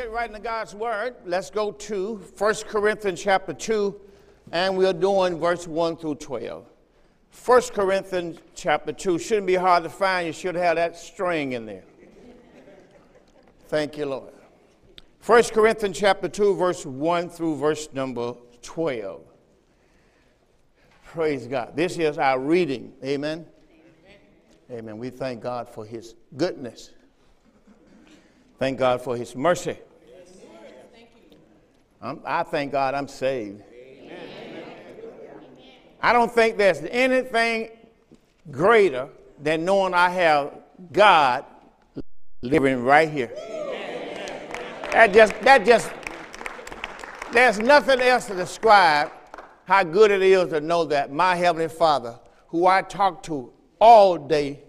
get right into God's word, let's go to 1 Corinthians chapter 2, and we're doing verse 1 through 12. 1 Corinthians chapter 2 shouldn't be hard to find. You should have that string in there. Thank you, Lord. 1 Corinthians chapter 2, verse 1 through verse number 12. Praise God. This is our reading. Amen. Amen. We thank God for his goodness. Thank God for his mercy. I'm, i thank God I'm saved. I don't think there's anything greater than knowing I have God living right here. That just, that just, there's nothing else to describe how good it is to know that my Heavenly Father, who I talk to all day,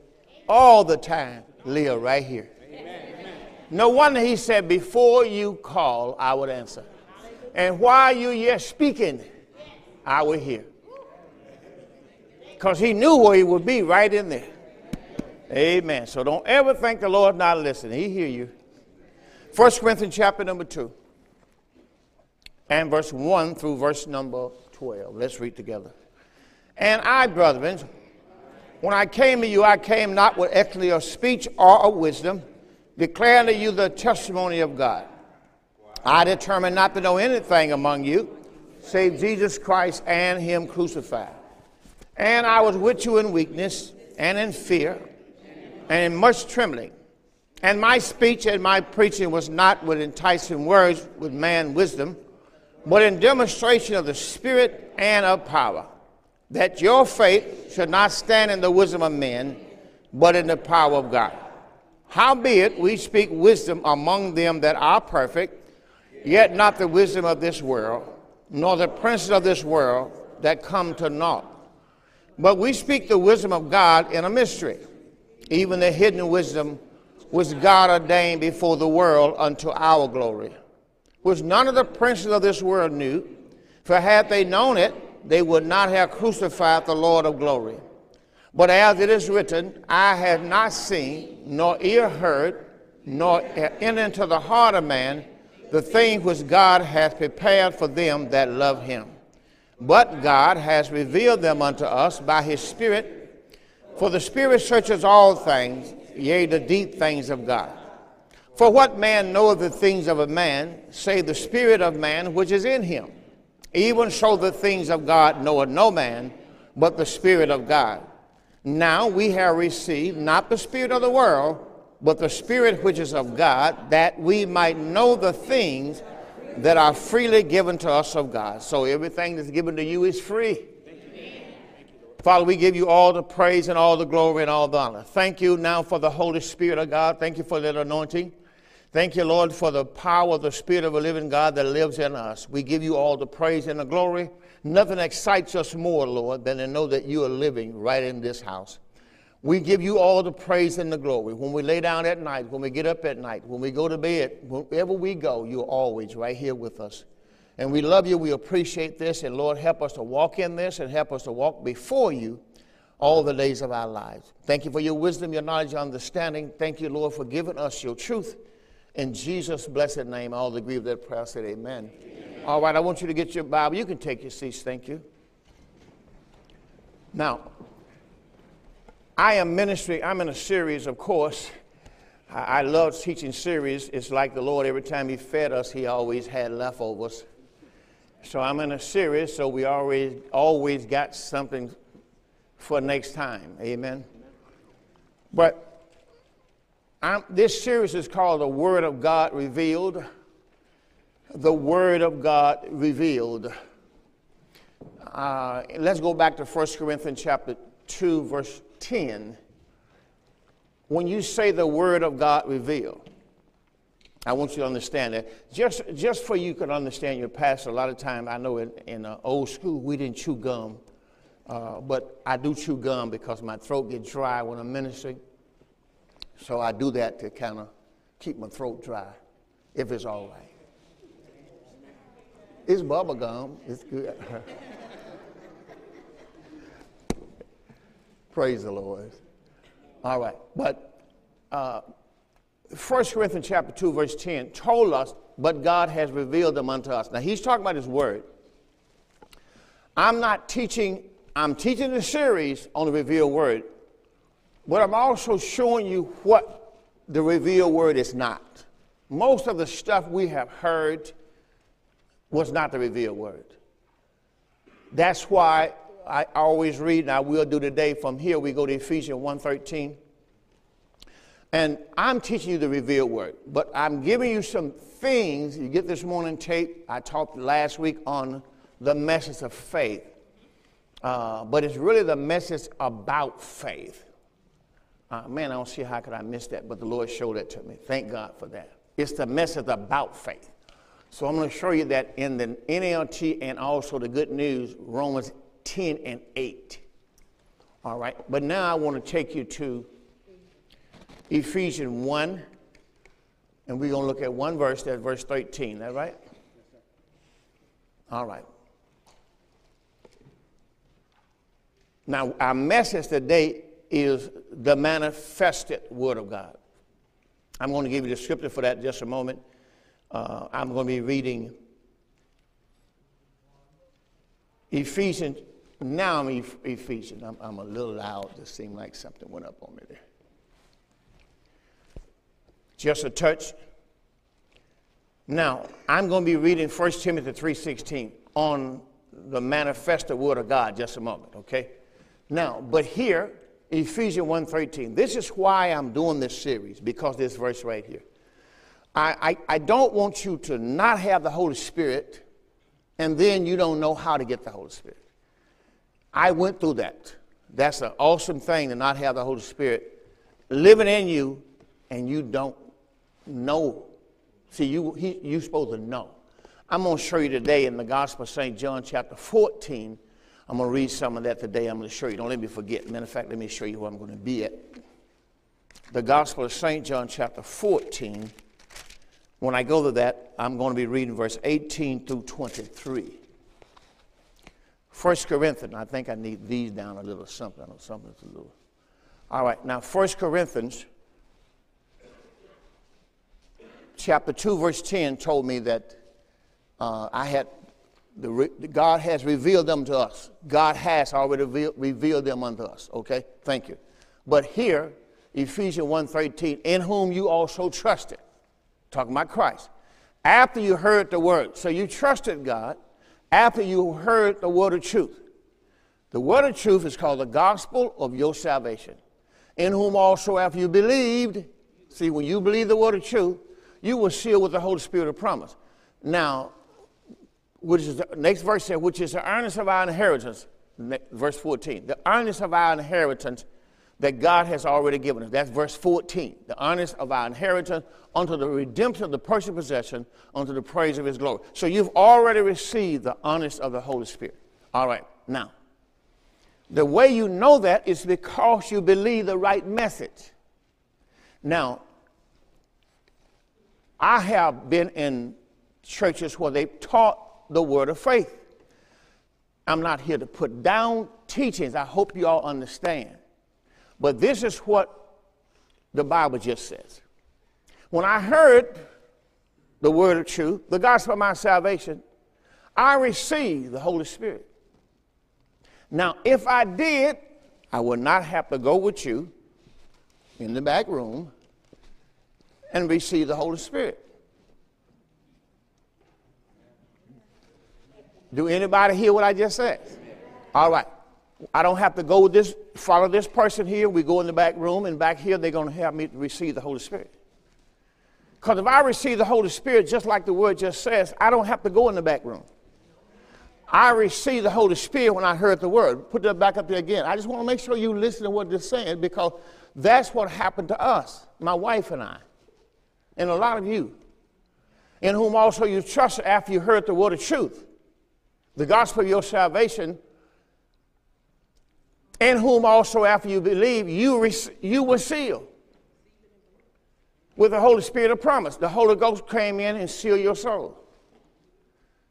all the time, live right here. No wonder he said, Before you call, I would answer. And while you yet speaking, I will hear. Because he knew where he would be right in there. Amen. So don't ever think the Lord not listening. He hear you. 1 Corinthians chapter number 2 and verse 1 through verse number 12. Let's read together. And I, brethren, when I came to you, I came not with excellence of speech or of wisdom, declaring to you the testimony of God. I determined not to know anything among you save Jesus Christ and Him crucified. And I was with you in weakness and in fear and in much trembling. And my speech and my preaching was not with enticing words with man wisdom, but in demonstration of the Spirit and of power, that your faith should not stand in the wisdom of men, but in the power of God. Howbeit, we speak wisdom among them that are perfect, yet not the wisdom of this world, nor the princes of this world that come to naught. But we speak the wisdom of God in a mystery, even the hidden wisdom which God ordained before the world unto our glory, which none of the princes of this world knew, for had they known it, they would not have crucified the Lord of glory. But as it is written, I have not seen, nor ear heard, nor entered into the heart of man the thing which God hath prepared for them that love him. But God has revealed them unto us by his Spirit, for the Spirit searches all things, yea, the deep things of God. For what man knoweth the things of a man, save the Spirit of man which is in him? Even so the things of God knoweth no man, but the Spirit of God. Now we have received not the Spirit of the world, but the Spirit which is of God, that we might know the things that are freely given to us of God. So everything that's given to you is free. Father, we give you all the praise and all the glory and all the honor. Thank you now for the Holy Spirit of God. Thank you for that anointing. Thank you, Lord, for the power of the Spirit of a living God that lives in us. We give you all the praise and the glory. Nothing excites us more, Lord, than to know that you are living right in this house. We give you all the praise and the glory. When we lay down at night, when we get up at night, when we go to bed, wherever we go, you're always right here with us. And we love you. We appreciate this. And Lord, help us to walk in this and help us to walk before you all the days of our lives. Thank you for your wisdom, your knowledge, your understanding. Thank you, Lord, for giving us your truth. In Jesus' blessed name, all agree with that prayer. Said amen. amen. All right, I want you to get your Bible. You can take your seats. Thank you. Now, I am ministering, I'm in a series, of course. I, I love teaching series. It's like the Lord, every time He fed us, He always had leftovers. So I'm in a series, so we always always got something for next time. Amen. But I'm, this series is called The Word of God Revealed. The Word of God Revealed. Uh, let's go back to 1 Corinthians chapter 2, verse 10, when you say the word of God revealed, I want you to understand that. Just, just for you can understand your pastor, a lot of time I know in, in uh, old school we didn't chew gum, uh, but I do chew gum because my throat gets dry when I'm ministering. So I do that to kind of keep my throat dry, if it's all right. It's bubble gum. It's good. Praise the Lord. All right. But uh, 1 Corinthians chapter 2, verse 10 told us, but God has revealed them unto us. Now he's talking about his word. I'm not teaching, I'm teaching the series on the revealed word, but I'm also showing you what the revealed word is not. Most of the stuff we have heard was not the revealed word. That's why I always read, and I will do today. From here, we go to Ephesians 1.13. And I'm teaching you the revealed word, but I'm giving you some things. You get this morning tape. I talked last week on the message of faith, uh, but it's really the message about faith. Uh, man, I don't see how could I miss that, but the Lord showed it to me. Thank God for that. It's the message about faith. So I'm going to show you that in the NLT and also the good news, Romans 10 and 8. All right, but now I want to take you to Ephesians 1, and we're going to look at one verse, that's verse 13. Is that right? All right. Now, our message today is the manifested Word of God. I'm going to give you the scripture for that just a moment. Uh, I'm going to be reading Ephesians. Now I'm Ephesians. I'm, I'm a little loud. It seemed like something went up on me there. Just a touch. Now, I'm going to be reading 1 Timothy 3.16 on the manifested word of God just a moment, okay? Now, but here, Ephesians 1.13, this is why I'm doing this series, because this verse right here. I, I, I don't want you to not have the Holy Spirit and then you don't know how to get the Holy Spirit. I went through that. That's an awesome thing to not have the Holy Spirit living in you and you don't know. See, you, he, you're supposed to know. I'm going to show you today in the Gospel of St. John, chapter 14. I'm going to read some of that today. I'm going to show you. Don't let me forget. Matter of fact, let me show you where I'm going to be at. The Gospel of St. John, chapter 14. When I go to that, I'm going to be reading verse 18 through 23. First Corinthians, I think I need these down a little something. Something's a little. All right, now First Corinthians chapter 2, verse 10 told me that uh, I had the, God has revealed them to us. God has already revealed, revealed them unto us. Okay, thank you. But here, Ephesians 1.13, in whom you also trusted talking about Christ. After you heard the word, so you trusted God after you heard the word of truth. The word of truth is called the gospel of your salvation, in whom also after you believed, see, when you believe the word of truth, you were sealed with the Holy Spirit of promise. Now, which is the next verse says, which is the earnest of our inheritance, verse 14. The earnest of our inheritance that God has already given us. That's verse 14. The earnest of our inheritance unto the redemption of the personal possession unto the praise of his glory. So you've already received the earnest of the Holy Spirit. All right, now, the way you know that is because you believe the right message. Now, I have been in churches where they've taught the word of faith. I'm not here to put down teachings. I hope you all understand. But this is what the Bible just says. When I heard the word of truth, the gospel of my salvation, I received the Holy Spirit. Now, if I did, I would not have to go with you in the back room and receive the Holy Spirit. Do anybody hear what I just said? All right. I don't have to go with this, follow this person here. We go in the back room, and back here they're going to have me receive the Holy Spirit. Because if I receive the Holy Spirit, just like the word just says, I don't have to go in the back room. I received the Holy Spirit when I heard the word. Put that back up there again. I just want to make sure you listen to what it's saying because that's what happened to us, my wife and I, and a lot of you, in whom also you trusted after you heard the word of truth. The gospel of your salvation in whom also after you believe, you, you were sealed with the Holy Spirit of promise. The Holy Ghost came in and sealed your soul.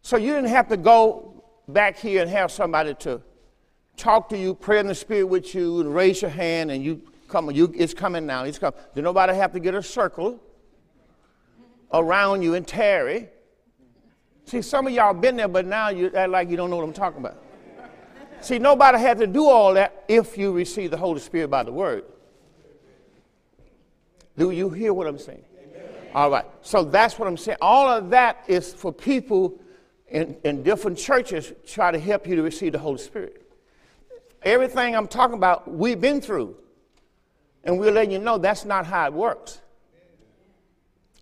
So you didn't have to go back here and have somebody to talk to you, pray in the Spirit with you, and raise your hand, and you come. You, it's coming now. It's coming. Did nobody have to get a circle around you and tarry. See, some of y'all been there, but now you act like you don't know what I'm talking about. See, nobody had to do all that if you receive the Holy Spirit by the word. Do you hear what I'm saying? All right. So that's what I'm saying. All of that is for people in, in different churches try to help you to receive the Holy Spirit. Everything I'm talking about, we've been through. And we're letting you know that's not how it works.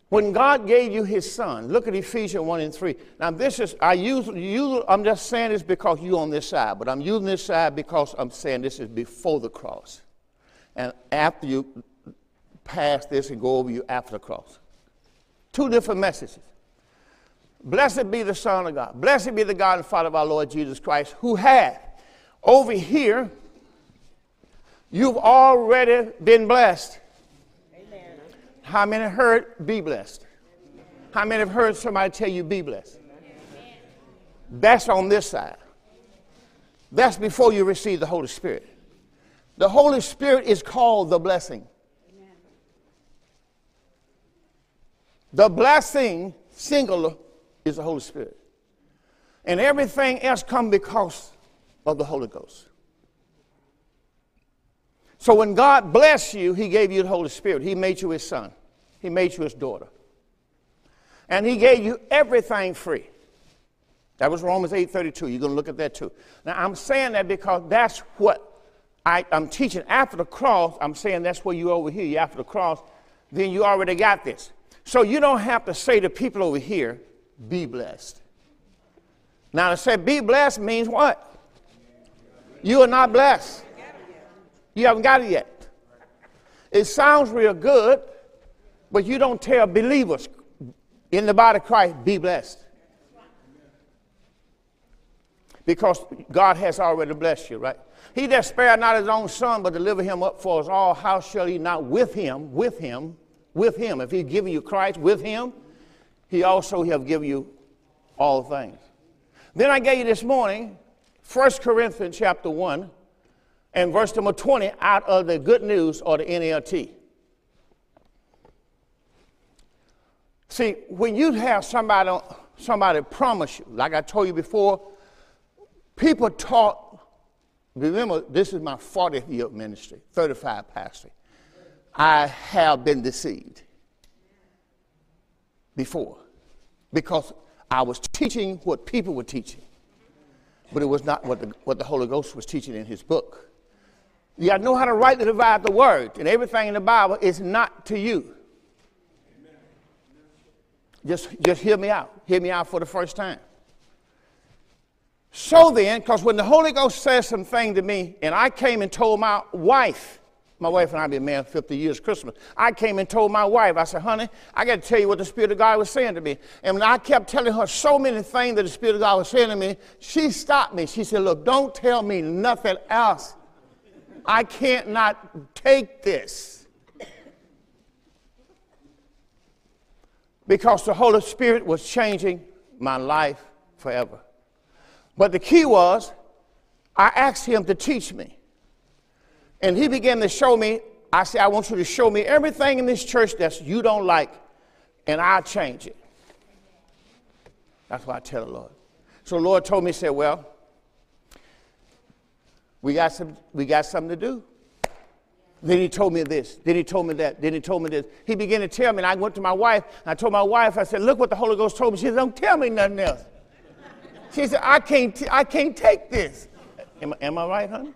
When God gave you his son, look at Ephesians 1 and 3. Now, this is, I use, use, I'm just saying this because you're on this side, but I'm using this side because I'm saying this is before the cross. And after you pass this and go over you after the cross. Two different messages. Blessed be the Son of God. Blessed be the God and Father of our Lord Jesus Christ, who had over here, you've already been blessed. How many heard, be blessed? How many have heard somebody tell you, be blessed? That's on this side. That's before you receive the Holy Spirit. The Holy Spirit is called the blessing. The blessing, singular, is the Holy Spirit. And everything else come because of the Holy Ghost. So when God blessed you, He gave you the Holy Spirit. He made you His son. He made you His daughter. And He gave you everything free. That was Romans 8:32. You're going to look at that too. Now I'm saying that because that's what I, am teaching after the cross. I'm saying that's where you over here. You after the cross, then you already got this. So you don't have to say to people over here, "Be blessed." Now to say "Be blessed" means what? You are not blessed. You haven't got it yet. It sounds real good, but you don't tell believers in the body of Christ, be blessed. Because God has already blessed you, right? He that spared not his own son, but delivered him up for us all, how shall he not with him, with him, with him, if he's given you Christ with him, he also have given you all things. Then I gave you this morning 1 Corinthians chapter 1 and verse number 20 out of the good news or the NLT. See, when you have somebody, somebody promise you, like I told you before, people taught, remember, this is my 40th year of ministry, 35 pastoring. I have been deceived before because I was teaching what people were teaching but it was not what the, what the Holy Ghost was teaching in his book. You got to know how to rightly divide the word, and everything in the Bible is not to you. Just, just hear me out. Hear me out for the first time. So then, because when the Holy Ghost says something to me, and I came and told my wife, my wife and I have been married 50 years Christmas. I came and told my wife, I said, honey, I got to tell you what the Spirit of God was saying to me. And I kept telling her so many things that the Spirit of God was saying to me, she stopped me. She said, look, don't tell me nothing else. I can't not take this. Because the Holy Spirit was changing my life forever. But the key was, I asked him to teach me. And he began to show me, I said, I want you to show me everything in this church that you don't like, and I'll change it. That's what I tell the Lord. So the Lord told me, he said, Well, we got some we got something to do. Then he told me this. Then he told me that. Then he told me this. He began to tell me, and I went to my wife, I told my wife, I said, Look what the Holy Ghost told me. She said, Don't tell me nothing else. She said, I can't, t- I can't take this. Am, am I right, honey?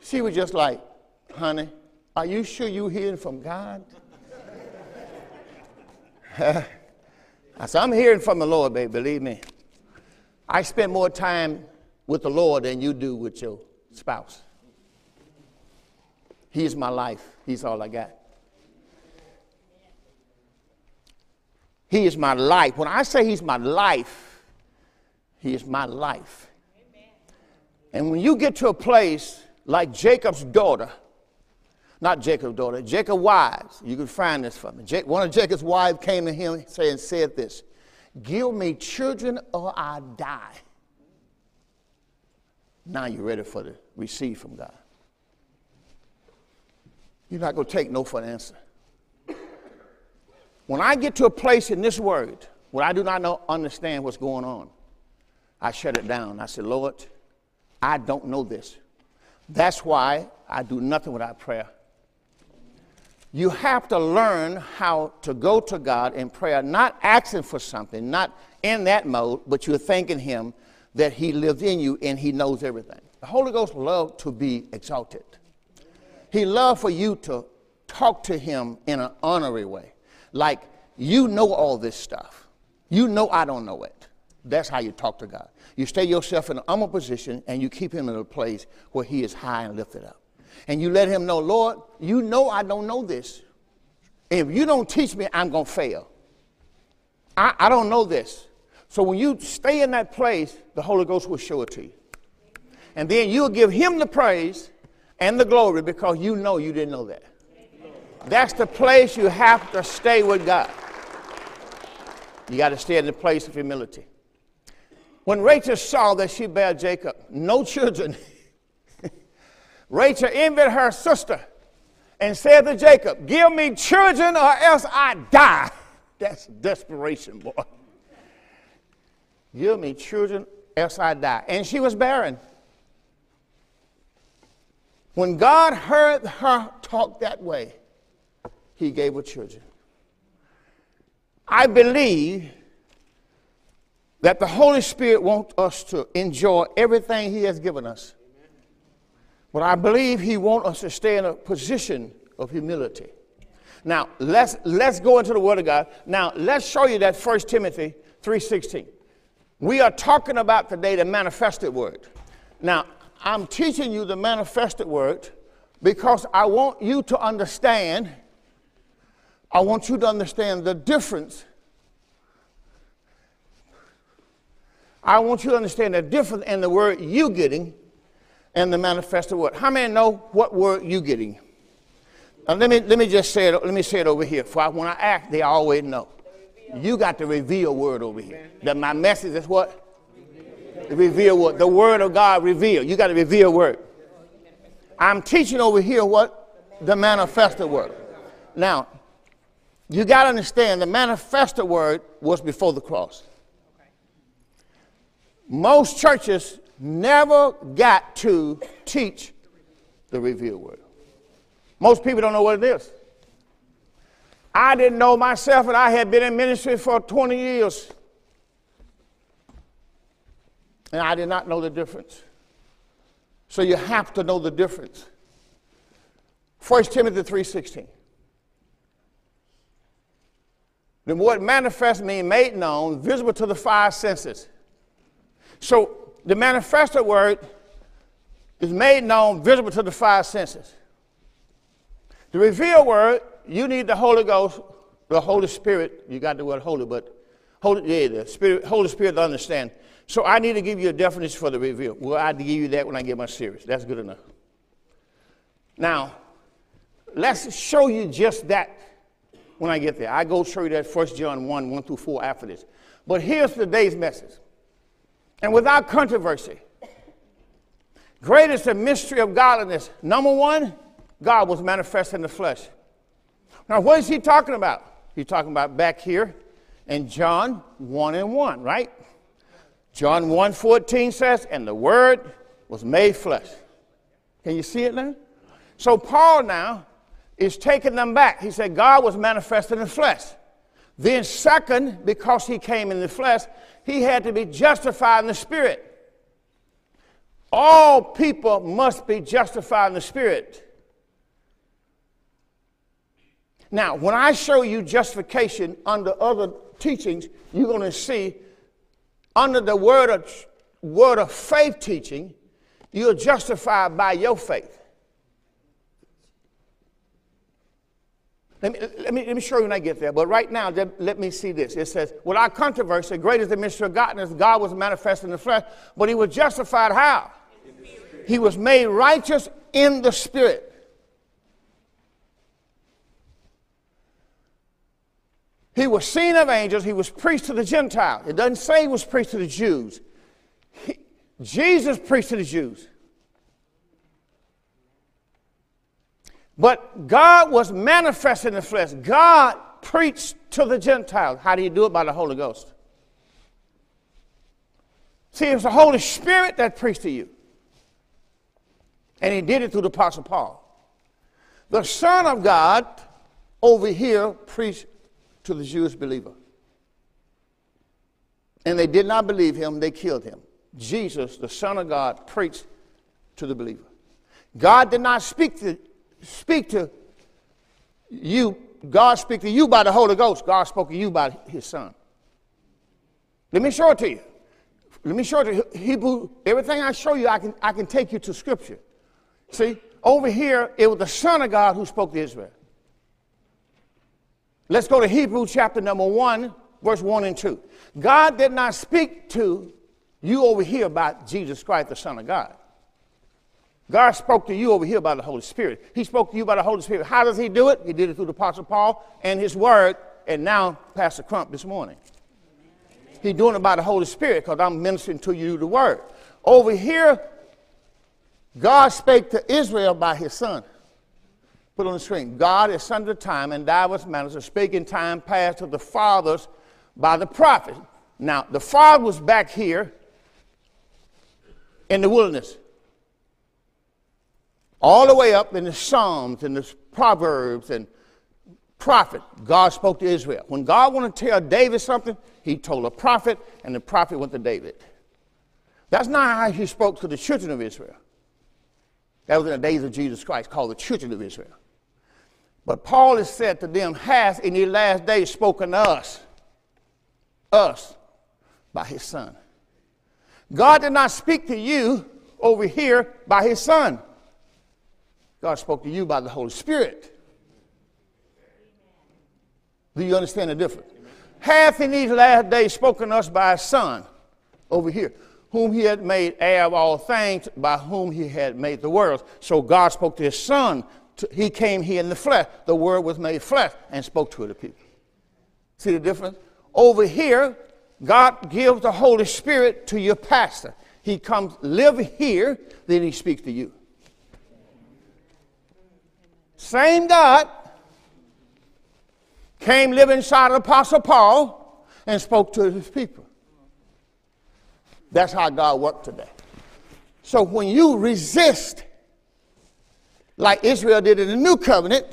She was just like, honey, are you sure you're hearing from God? I said, I'm hearing from the Lord, baby, believe me. I spend more time with the Lord than you do with your spouse. He's my life. He's all I got. He is my life. When I say He's my life, He is my life. And when you get to a place like Jacob's daughter, not Jacob's daughter, Jacob's wives. You can find this for me. one of Jacob's wives came to him and said this Give me children or I die. Now you're ready for the receive from God. You're not going to take no for an answer. When I get to a place in this word where I do not know, understand what's going on, I shut it down. I said, Lord, I don't know this. That's why I do nothing without prayer. You have to learn how to go to God in prayer, not asking for something, not in that mode, but you're thanking Him that He lives in you and He knows everything. The Holy Ghost loves to be exalted. He loves for you to talk to Him in an honorary way. Like, you know all this stuff. You know I don't know it. That's how you talk to God. You stay yourself in an humble position and you keep Him in a place where He is high and lifted up and you let him know, Lord, you know I don't know this. If you don't teach me, I'm going to fail. I, I don't know this. So when you stay in that place, the Holy Ghost will show it to you. And then you'll give him the praise and the glory because you know you didn't know that. That's the place you have to stay with God. You got to stay in the place of humility. When Rachel saw that she bare Jacob no children, Rachel envied her sister and said to Jacob, Give me children or else I die. That's desperation, boy. Give me children, else I die. And she was barren. When God heard her talk that way, he gave her children. I believe that the Holy Spirit wants us to enjoy everything he has given us. But I believe he wants us to stay in a position of humility. Now, let's, let's go into the Word of God. Now, let's show you that 1 Timothy 3.16. We are talking about today the manifested Word. Now, I'm teaching you the manifested Word because I want you to understand, I want you to understand the difference. I want you to understand the difference in the word you getting and the manifested word. How many know what word you getting? Now let me let me just say it. Let me say it over here. For when I act, they always know. You got the reveal word over here. That my message is what? Reveal word. The word of God reveal. You got to reveal word. I'm teaching over here what the manifested word. Now, you got to understand the manifested word was before the cross. Most churches never got to teach the revealed word. Most people don't know what it is. I didn't know myself, and I had been in ministry for 20 years. And I did not know the difference. So you have to know the difference. 1 Timothy 3.16. The word manifest means made known, visible to the five senses. So the manifested word is made known, visible to the five senses. The revealed word, you need the Holy Ghost, the Holy Spirit. You got the word holy, but Holy, yeah, the Spirit, Holy Spirit to understand. So I need to give you a definition for the revealed. Well, I give you that when I get my series. That's good enough. Now, let's show you just that when I get there. I go show you that 1 John 1, 1 through 4 after this. But here's today's message and without controversy. Great is the mystery of godliness. Number one, God was manifest in the flesh. Now, what is he talking about? He's talking about back here in John 1 and 1, right? John 1 14 says, And the Word was made flesh. Can you see it now? So, Paul now is taking them back. He said, God was manifested in flesh. Then, second, because he came in the flesh, he had to be justified in the Spirit. All people must be justified in the Spirit. Now, when I show you justification under other teachings, you're going to see under the word of, word of faith teaching, you're justified by your faith. Let me, let, me, let me show you when I get there. But right now, let me see this. It says, Without controversy, great is the mystery of godliness. God was manifest in the flesh, but he was justified how? He was made righteous in the spirit. He was seen of angels. He was preached to the Gentiles. It doesn't say he was preached to the Jews. He, Jesus preached to the Jews. But God was manifest in the flesh. God preached to the Gentiles. How do you do it? By the Holy Ghost. See, it was the Holy Spirit that preached to you. And he did it through the Apostle Paul. The Son of God over here preached to the Jewish believer. And they did not believe him, they killed him. Jesus, the Son of God, preached to the believer. God did not speak to, speak to you, God speak to you by the Holy Ghost. God spoke to you by his Son. Let me show it to you. Let me show it to you. Hebrew, everything I show you, I can, I can take you to Scripture. See, over here, it was the Son of God who spoke to Israel. Let's go to Hebrew chapter number 1, verse 1 and 2. God did not speak to you over here about Jesus Christ, the Son of God. God spoke to you over here by the Holy Spirit. He spoke to you by the Holy Spirit. How does he do it? He did it through the Apostle Paul and his word, and now Pastor Crump this morning. He's doing it by the Holy Spirit because I'm ministering to you the word. Over here, God spake to Israel by his son. Put on the screen. God is of time and divers manners of speaking time past to the fathers by the prophet. Now, the father was back here in the wilderness. All the way up in the Psalms and the Proverbs and prophet, God spoke to Israel. When God wanted to tell David something, he told a prophet, and the prophet went to David. That's not how he spoke to the children of Israel. That was in the days of Jesus Christ, called the children of Israel. But Paul has said to them, has in these last days spoken to us, us, by his son. God did not speak to you over here by his son. God spoke to you by the Holy Spirit. Do you understand the difference? Hath in these last days spoken to us by his son over here, whom he had made heir of all things, by whom he had made the world. So God spoke to his son. He came here in the flesh. The word was made flesh and spoke to the people. See the difference? Over here, God gives the Holy Spirit to your pastor. He comes live here, then he speaks to you. Same God came live inside of Apostle Paul and spoke to his people. That's how God worked today. So when you resist, like Israel did in the new covenant,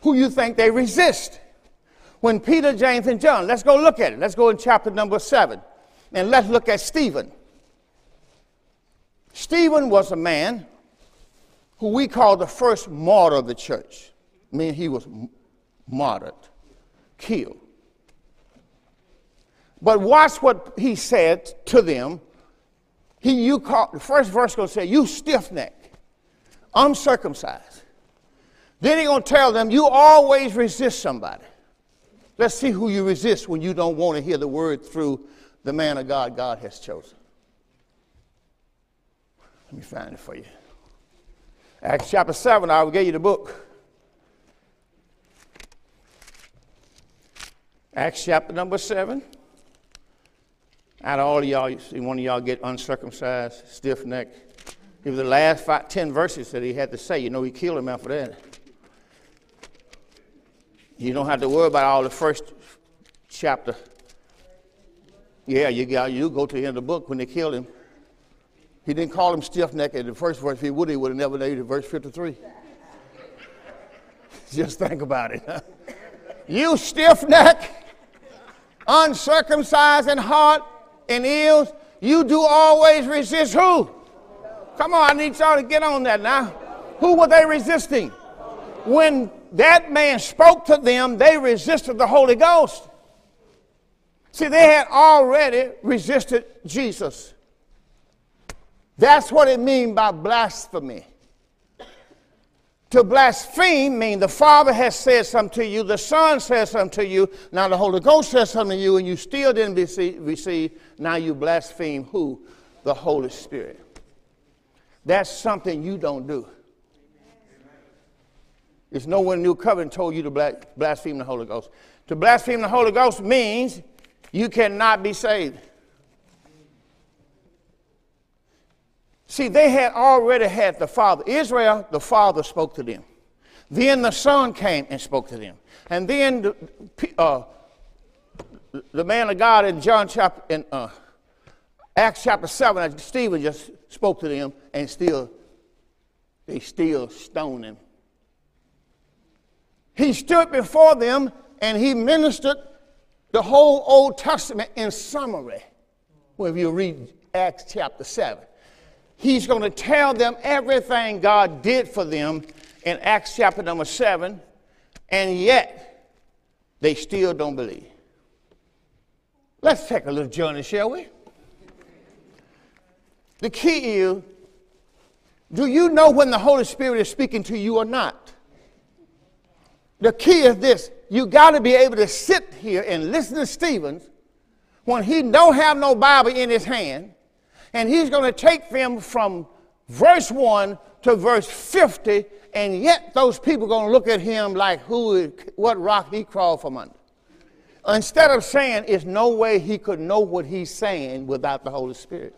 who you think they resist? When Peter, James, and John, let's go look at it. Let's go in chapter number seven. And let's look at Stephen. Stephen was a man who we call the first martyr of the church. I mean, he was martyred, killed. But watch what he said to them. He, you call, the first verse going to say, You stiff neck, uncircumcised. Then he's going to tell them, You always resist somebody. Let's see who you resist when you don't want to hear the word through the man of God God has chosen. Let me find it for you. Acts chapter 7, I will give you the book. Acts chapter number 7. Out of all of y'all, you see one of y'all get uncircumcised, stiff neck. It was the last five, 10 verses that he had to say. You know, he killed him after that. You don't have to worry about all the first chapter. Yeah, you, got, you go to the end of the book when they killed him. He didn't call him stiff necked in the first verse. If he would, he would have never made it verse 53. Just think about it. you stiff neck, uncircumcised in heart and ears, you do always resist who? Come on, I need y'all to get on that now. Who were they resisting? When that man spoke to them, they resisted the Holy Ghost. See, they had already resisted Jesus. That's what it means by blasphemy. To blaspheme means the Father has said something to you, the Son says something to you, now the Holy Ghost says something to you, and you still didn't receive. Now you blaspheme who? The Holy Spirit. That's something you don't do. It's nowhere in the New Covenant told you to blaspheme the Holy Ghost. To blaspheme the Holy Ghost means you cannot be saved. See, they had already had the Father. Israel, the Father spoke to them. Then the Son came and spoke to them. And then the, uh, the man of God in John chapter, in uh, Acts chapter 7, Stephen just spoke to them and still, they still stoned him. He stood before them and he ministered the whole Old Testament in summary. Well, if you read Acts chapter 7, he's going to tell them everything God did for them in Acts chapter number 7, and yet they still don't believe. Let's take a little journey, shall we? The key is do you know when the Holy Spirit is speaking to you or not? The key is this you got to be able to sit here and listen to Stevens when he don't have no Bible in his hand, and he's going to take them from verse 1 to verse 50, and yet those people going to look at him like who, what rock he crawled from under. Instead of saying, it's no way he could know what he's saying without the Holy Spirit."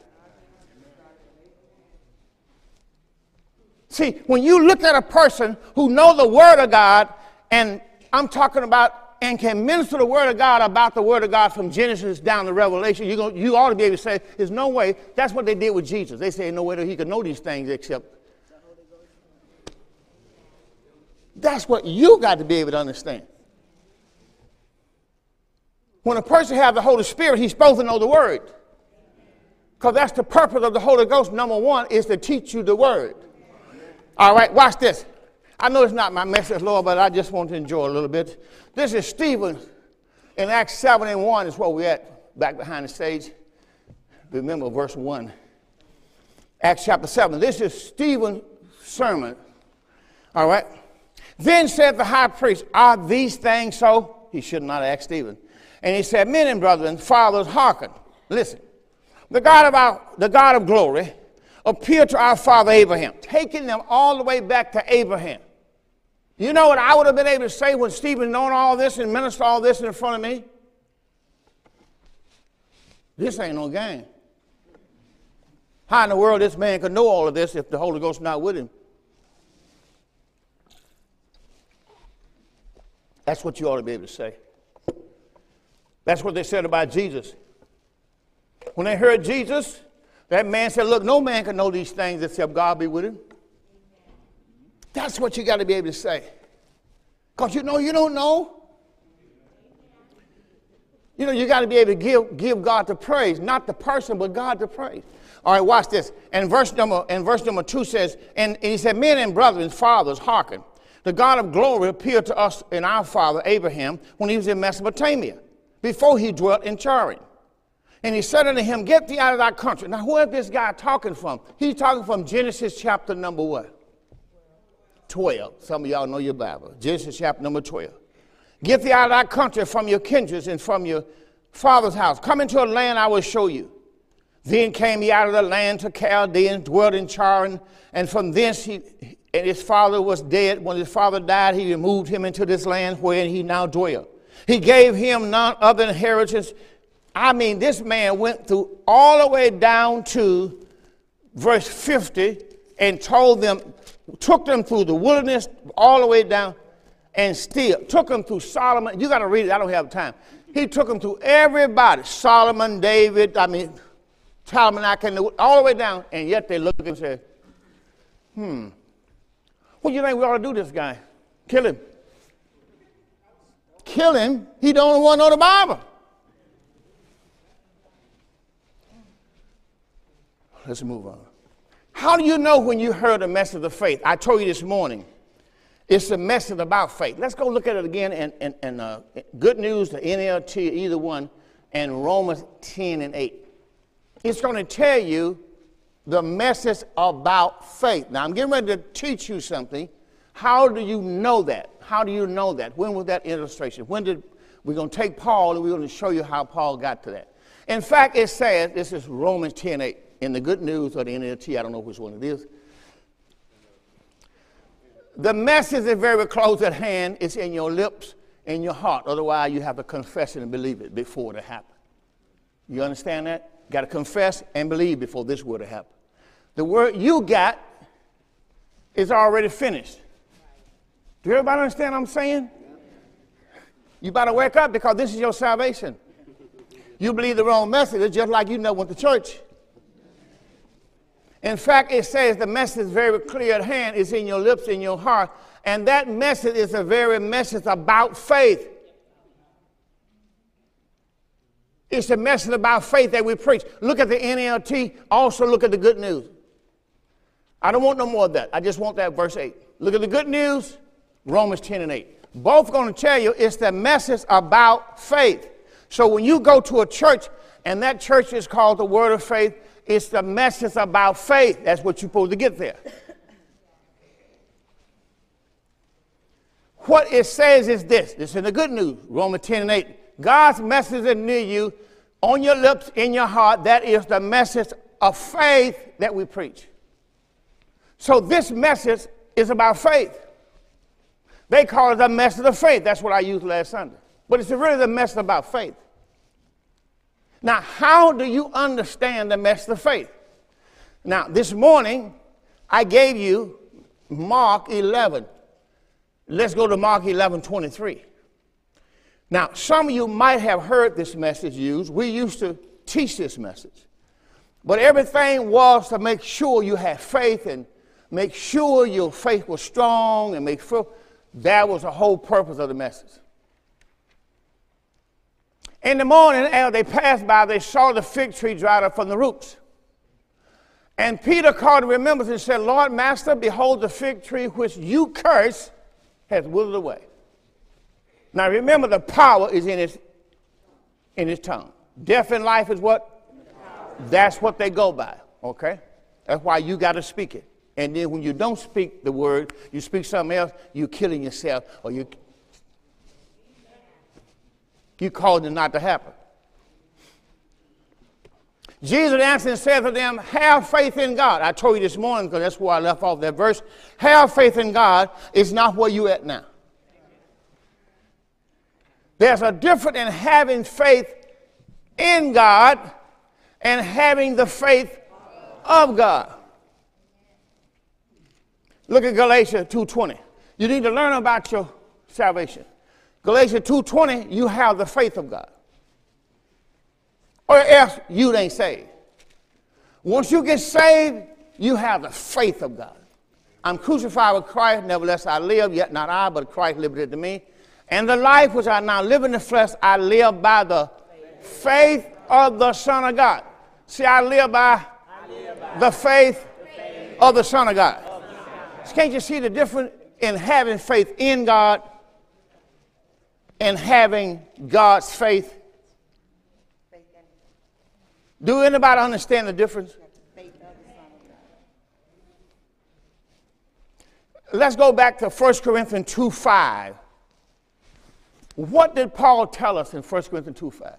See, when you look at a person who know the Word of God, and I'm talking about and can minister the Word of God about the Word of God from Genesis down to Revelation, you, go, you ought to be able to say, there's no way. That's what they did with Jesus. They say, no way that he could know these things except. That's what you got to be able to understand. When a person has the Holy Spirit, he's supposed to know the Word. Because that's the purpose of the Holy Ghost, number one, is to teach you the Word. All right, watch this. I know it's not my message, Lord, but I just want to enjoy a little bit. This is Stephen in Acts 7 and 1 is where we're at, back behind the stage. Remember verse 1. Acts chapter 7. This is Stephen's sermon. All right. Then said the high priest, Are these things so? He should not ask Stephen. And he said, Men and brethren, fathers, hearken. Listen. The God of our, the God of glory appeared to our father Abraham, taking them all the way back to Abraham. You know what I would have been able to say when Stephen known all this and ministered all this in front of me? This ain't no game. How in the world this man could know all of this if the Holy Ghost not with him? That's what you ought to be able to say. That's what they said about Jesus. When they heard Jesus, that man said, Look, no man can know these things except God be with him. That's what you got to be able to say. Because you know you don't know. You know, you got to be able to give, give God the praise, not the person, but God the praise. All right, watch this. And verse number, and verse number two says, and, and he said, Men and brothers, fathers, hearken. The God of glory appeared to us in our father Abraham when he was in Mesopotamia, before he dwelt in Charan. And he said unto him, Get thee out of thy country. Now, where is this guy talking from? He's talking from Genesis chapter number what? 12. Some of y'all know your Bible. Genesis chapter number 12. Get thee out of thy country from your kindreds and from your father's house. Come into a land I will show you. Then came he out of the land to Chaldeans, dwelt in Charan, and from thence he and his father was dead. When his father died, he removed him into this land wherein he now dwelt. He gave him none other inheritance I mean, this man went through all the way down to verse 50 and told them, took them through the wilderness all the way down and still took them through Solomon. You got to read it, I don't have time. He took them through everybody Solomon, David, I mean, Solomon, I can all the way down, and yet they look and say, hmm, what do you think we ought to do this guy? Kill him. Kill him. He don't want to know the Bible. Let's move on. How do you know when you heard a message of faith? I told you this morning. It's a message about faith. Let's go look at it again and, uh, good news, the NLT, either one, and Romans 10 and 8. It's going to tell you the message about faith. Now, I'm getting ready to teach you something. How do you know that? How do you know that? When was that illustration? When did we're going to take Paul and we're going to show you how Paul got to that? In fact, it says, this is Romans 10 8 in the good news or the NLT, I don't know which one it is. The message is very close at hand. It's in your lips, in your heart. Otherwise, you have to confess it and believe it before it happens. You understand that? Got to confess and believe before this were to happen. The word you got is already finished. Do everybody understand what I'm saying? You better wake up because this is your salvation. You believe the wrong message, it's just like you know went to church. In fact, it says the message is very clear at hand, it's in your lips, in your heart. And that message is a very message about faith. It's a message about faith that we preach. Look at the NLT, also look at the good news. I don't want no more of that. I just want that verse 8. Look at the good news, Romans 10 and 8. Both going to tell you it's the message about faith. So when you go to a church and that church is called the Word of Faith, it's the message about faith. That's what you're supposed to get there. What it says is this this is the good news, Romans 10 and 8. God's message is near you, on your lips, in your heart. That is the message of faith that we preach. So this message is about faith. They call it the message of faith. That's what I used last Sunday. But it's really the message about faith. Now, how do you understand the message of faith? Now, this morning, I gave you Mark 11. Let's go to Mark 11 23. Now, some of you might have heard this message used. We used to teach this message. But everything was to make sure you had faith and make sure your faith was strong and make sure that was the whole purpose of the message. In the morning, as they passed by, they saw the fig tree dried up from the roots. And Peter called to remembrance and said, Lord, Master, behold, the fig tree which you curse has withered away. Now remember, the power is in his, in his tongue. Death in life is what? That's what they go by, okay? That's why you got to speak it. And then when you don't speak the word, you speak something else, you're killing yourself or you you caused it not to happen. Jesus answered and said to them, Have faith in God. I told you this morning because that's where I left off that verse. Have faith in God is not where you're at now. There's a difference in having faith in God and having the faith of God. Look at Galatians 2:20. You need to learn about your salvation. Galatians 2.20, you have the faith of God. Or else you ain't saved. Once you get saved, you have the faith of God. I'm crucified with Christ, nevertheless I live, yet not I, but Christ in me. And the life which I now live in the flesh, I live by the faith of the Son of God. See, I live by, the, faith of the Son of God. can't you see the difference in having faith in God and having God's faith? Do anybody understand the difference? Let's go back to 1 Corinthians 2 5. What did Paul tell us in 1 Corinthians 2 5?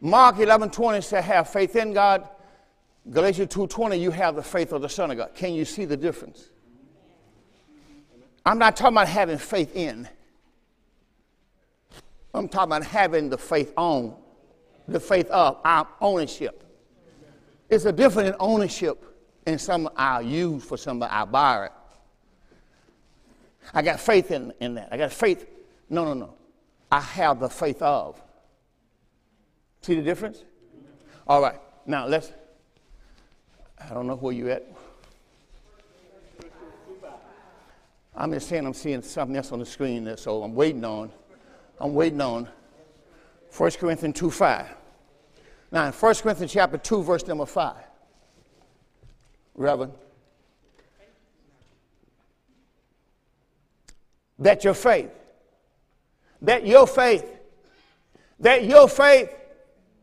Mark 11 20 said, Have faith in God. Galatians 2 20, you have the faith of the Son of God. Can you see the difference? I'm not talking about having faith in. I'm talking about having the faith on, the faith of our ownership. It's a different ownership in some I'll use for somebody I'll buy it. I got faith in, in that. I got faith. No, no, no. I have the faith of. See the difference? All right. Now let's. I don't know where you at. I'm just saying I'm seeing something else on the screen there, so I'm waiting on. I'm waiting on 1 Corinthians 2 5. Now, in 1 Corinthians chapter 2, verse number 5, Reverend, that your faith, that your faith, that your faith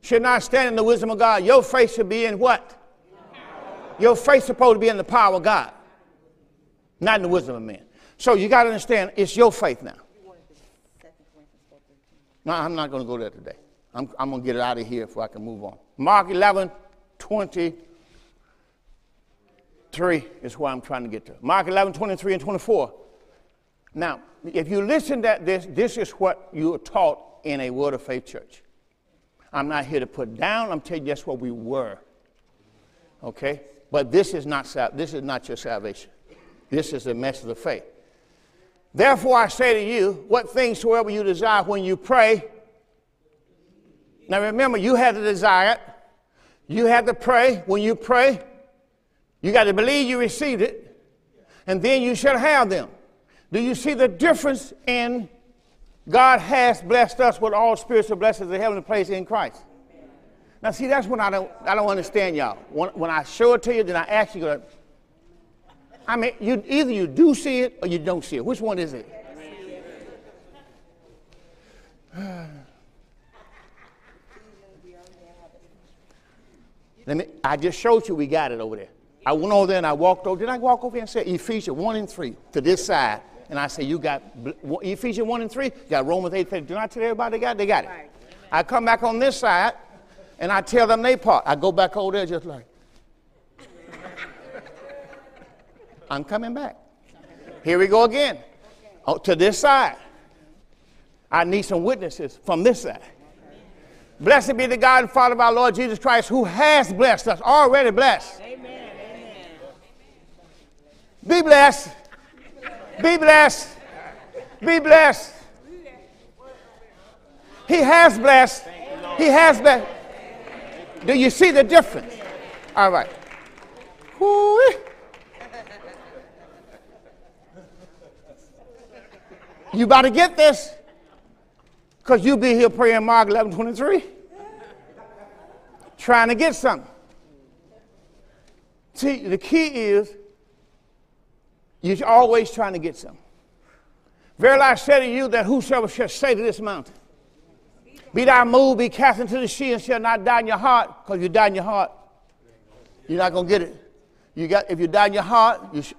should not stand in the wisdom of God. Your faith should be in what? Your faith supposed to be in the power of God, not in the wisdom of men. So you got to understand, it's your faith now. No, I'm not going to go there today. I'm, I'm going to get it out of here before I can move on. Mark 11, 23 is where I'm trying to get to. Mark 11, 23 and 24. Now, if you listen to this, this is what you are taught in a Word of Faith church. I'm not here to put down, I'm telling you that's what we were. Okay? But this is not, this is not your salvation. This is the message of faith. Therefore, I say to you, what things soever you desire when you pray. Now remember, you had to desire it. You had to pray. When you pray, you got to believe you received it, and then you shall have them. Do you see the difference in God has blessed us with all spiritual blessings in heavenly place in Christ? Now, see, that's when I don't, I don't understand y'all. When, when I show it to you, then I ask you, I mean, you, either you do see it or you don't see it. Which one is it? Let me, I just showed you we got it over there. I went over there and I walked over. Did I walk over here and say Ephesians 1 and 3 to this side? And I say, You got Ephesians 1 and 3, you got Romans 8. 30. Do I tell everybody they got it? They got it. I come back on this side and I tell them they part. I go back over there just like, I'm coming back. Here we go again. Oh, to this side. I need some witnesses from this side. Blessed be the God and Father of our Lord Jesus Christ, who has blessed us, already blessed. Amen. Be blessed. Be blessed. Be blessed. He has blessed. He has blessed. Do you see the difference? All right. Whoo-wee. You about to get this? Because you'll be here praying Mark 11 23. Trying to get something. See, the key is you're always trying to get something. Verily I say to you that whosoever shall say to this mountain, be thou moved, be cast into the sea, and shall not die in your heart, because you die in your heart, you're not going to get it. You got, if you die in your heart, you sh-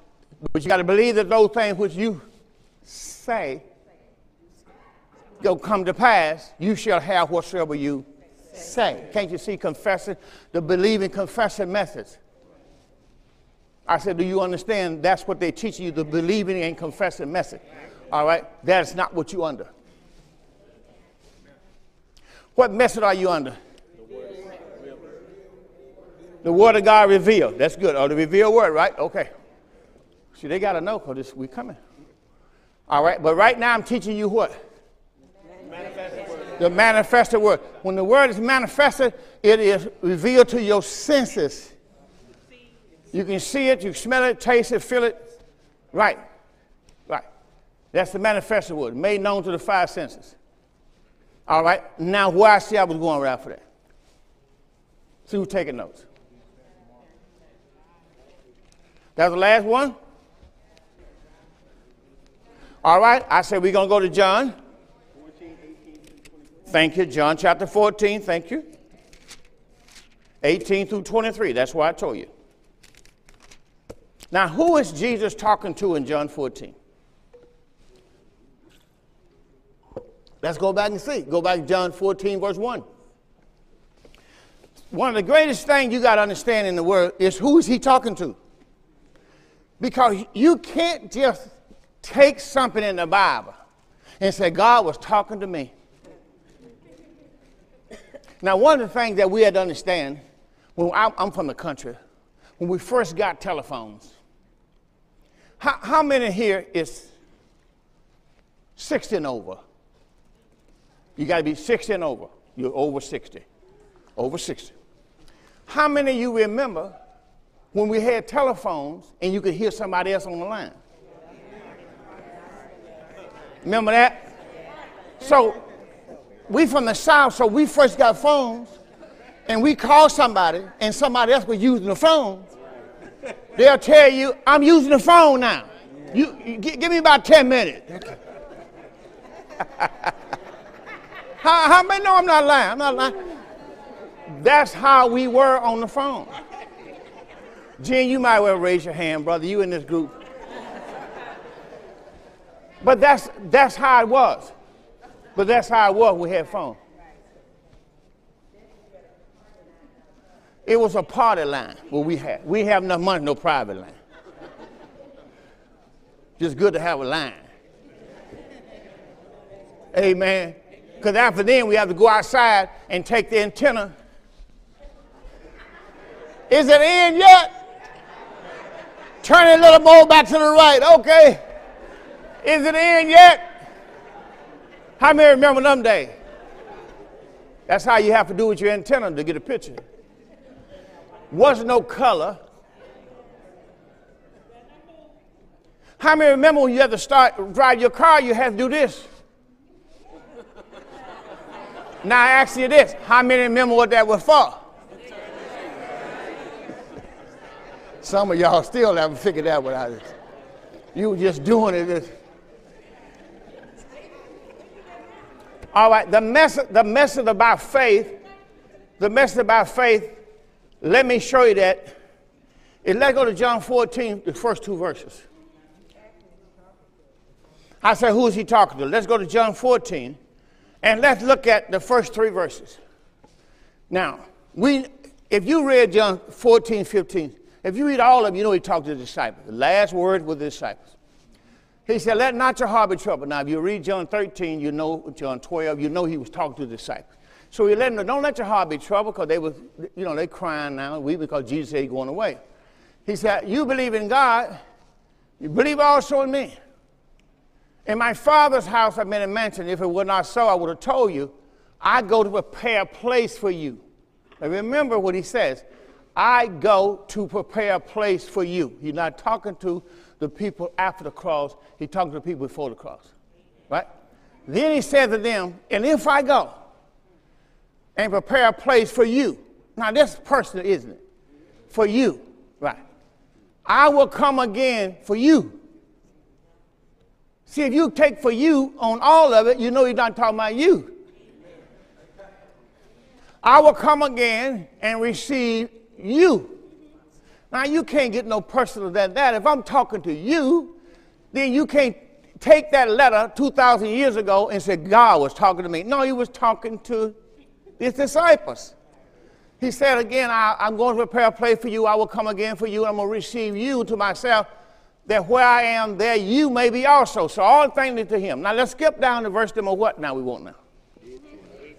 but you got to believe that those things which you say go come to pass, you shall have whatsoever you say. Can't you see confessing, the believing confessing methods? I said, do you understand that's what they teach you, the believing and confessing message? All right? That's not what you're under. What message are you under? The word of God revealed. That's good. Or the revealed word, right? Okay. See, they got to know because we coming. All right, but right now I'm teaching you what? Manifested the manifested word. When the word is manifested, it is revealed to your senses. You can see it, you can smell it, taste it, feel it. Right. Right. That's the manifested word, made known to the five senses. All right. Now, where I see I was going right for that. See who's taking notes. That's the last one. All right, I said we're going to go to John. 14, 18, thank you. John chapter 14, thank you. 18 through 23, that's what I told you. Now, who is Jesus talking to in John 14? Let's go back and see. Go back to John 14, verse 1. One of the greatest things you got to understand in the world is who is he talking to? Because you can't just take something in the Bible and say, God was talking to me. Now, one of the things that we had to understand, when I'm from the country, when we first got telephones, how, how many here is 60 and over? You got to be 60 and over. You're over 60. Over 60. How many of you remember when we had telephones and you could hear somebody else on the line? Remember that? So we from the south, so we first got phones, and we call somebody, and somebody else was using the phone. They'll tell you, "I'm using the phone now. You, you give me about ten minutes." Okay. how, how many know I'm not lying? I'm not lying. That's how we were on the phone. Gene, you might well raise your hand, brother. You in this group. But that's, that's how it was. But that's how it was. We had fun. It was a party line what we had. We have enough money, no private line. Just good to have a line. Amen. Because after then, we have to go outside and take the antenna. Is it in yet? Turn it a little more back to the right. Okay. Is it in yet? How many remember them days? That's how you have to do with your antenna to get a picture. Was no color. How many remember when you had to start drive your car, you had to do this? now I ask you this: How many remember what that was for? Some of y'all still haven't figured out what I was. You were just doing it. All right, the message, the message about faith, the message about faith, let me show you that. And let's go to John 14, the first two verses. I said, who is he talking to? Let's go to John 14, and let's look at the first three verses. Now, we, if you read John 14, 15, if you read all of them, you know he talked to the disciples. The last word with the disciples. He said, Let not your heart be troubled. Now, if you read John 13, you know, John 12, you know he was talking to the disciples. So he let them don't let your heart be troubled because they were, you know, they crying now, we because Jesus he's going away. He said, You believe in God, you believe also in me. In my father's house I've been a mansion. If it were not so, I would have told you, I go to prepare a place for you. And remember what he says. I go to prepare a place for you. He's not talking to the people after the cross, he talking to the people before the cross. Right? Then he said to them, And if I go and prepare a place for you, now this personal, isn't it? For you, right? I will come again for you. See, if you take for you on all of it, you know he's not talking about you. I will come again and receive you. Now, you can't get no personal than that. If I'm talking to you, then you can't take that letter 2,000 years ago and say, God was talking to me. No, he was talking to his disciples. He said again, I, am going to prepare a place for you. I will come again for you. I'm going to receive you to myself, that where I am, there you may be also. So all things to him. Now let's skip down to verse number what now we want now.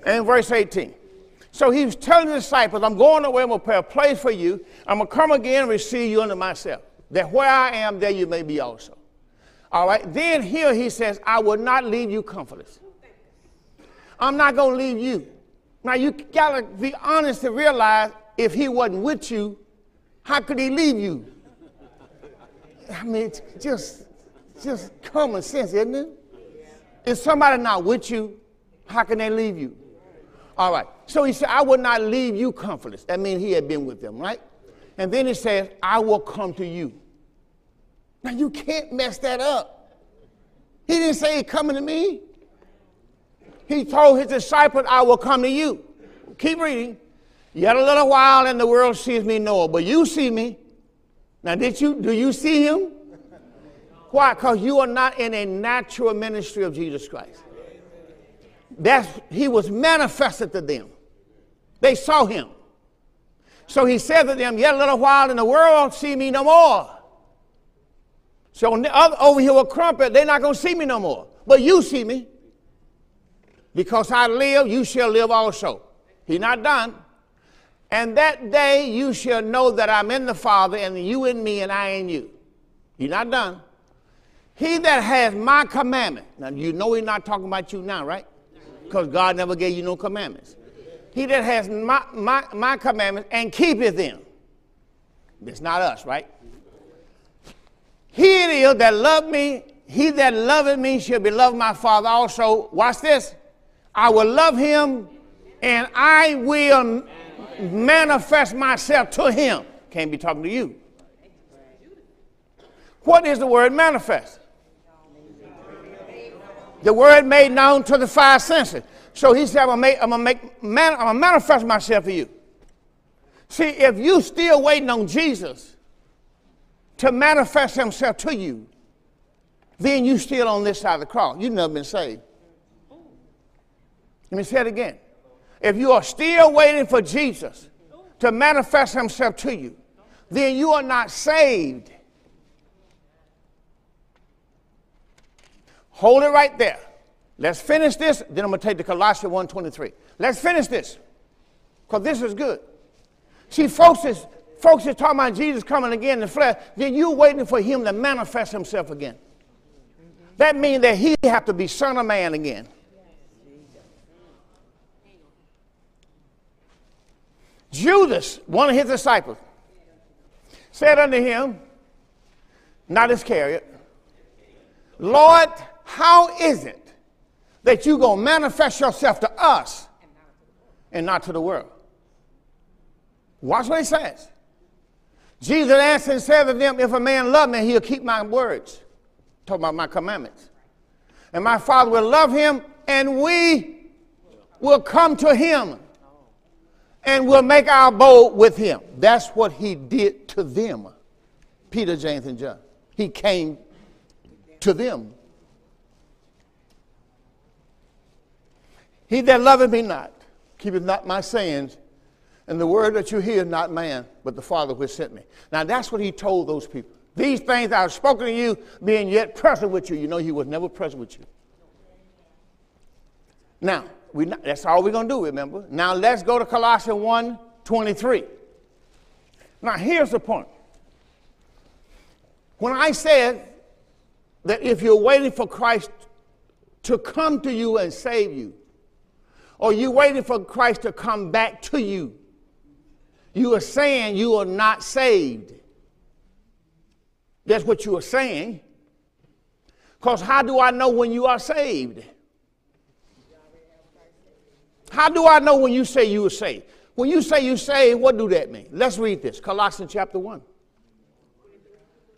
And verse 18. So he was telling the disciples, I'm going away, I'm going to prepare a place for you. I'm going to come again and receive you unto myself. That where I am, there you may be also. All right. Then here he says, I will not leave you comfortless. I'm not going to leave you. Now you got to be honest to realize if he wasn't with you, how could he leave you? I mean, just, just common sense, isn't it? If somebody not with you, how can they leave you? All right. So he said, I will not leave you comfortless. That means he had been with them, right? And then he says, I will come to you. Now you can't mess that up. He didn't say he's coming to me. He told his disciples, I will come to you. Keep reading. Yet a little while and the world sees me no, but you see me. Now, did you do you see him? Why? Because you are not in a natural ministry of Jesus Christ. That's, he was manifested to them. They saw him. So he said to them, Yet a little while, and the world see me no more. So over here with Crumpet, they're not going to see me no more. But you see me. Because I live, you shall live also. He's not done. And that day you shall know that I'm in the Father, and you in me, and I in you. He's not done. He that has my commandment. Now, you know he's not talking about you now, right? Because God never gave you no commandments. He that has my, my, my commandments and keepeth them. It's not us, right? He it is that love me, he that loveth me shall be loved my Father also. Watch this. I will love him and I will manifest myself to him. Can't be talking to you. What is the word manifest? The word made known to the five senses. So he said, I'm gonna, make, I'm gonna, make, man, I'm gonna manifest myself to you. See, if you still waiting on Jesus to manifest himself to you, then you still on this side of the cross. You've never been saved. Let me say it again. If you are still waiting for Jesus to manifest himself to you, then you are not saved. Hold it right there. Let's finish this, then I'm going to take the Colossians 1.23. Let's finish this, because this is good. See, folks is, folks is talking about Jesus coming again in the flesh, then you're waiting for him to manifest himself again. That means that he have to be son of man again. Judas, one of his disciples, said unto him, not Iscariot, Lord, how is it that you to manifest yourself to us and not to the world? Watch what he says. Jesus answered and said to them, If a man love me, he'll keep my words. Talking about my commandments. And my Father will love him, and we will come to him and we'll make our abode with him. That's what he did to them. Peter, James, and John. He came to them. He that loveth me not, keepeth not my sayings, and the word that you hear, not man, but the Father which sent me. Now that's what he told those people. These things I have spoken to you, being yet present with you. You know, he was never present with you. Now, we not, that's all we're going to do, remember? Now let's go to Colossians 1 23. Now, here's the point. When I said that if you're waiting for Christ to come to you and save you, or you're waiting for Christ to come back to you, you are saying you are not saved. That's what you are saying. Because how do I know when you are saved? How do I know when you say you are saved? When you say you saved, what do that mean? Let's read this. Colossians chapter 1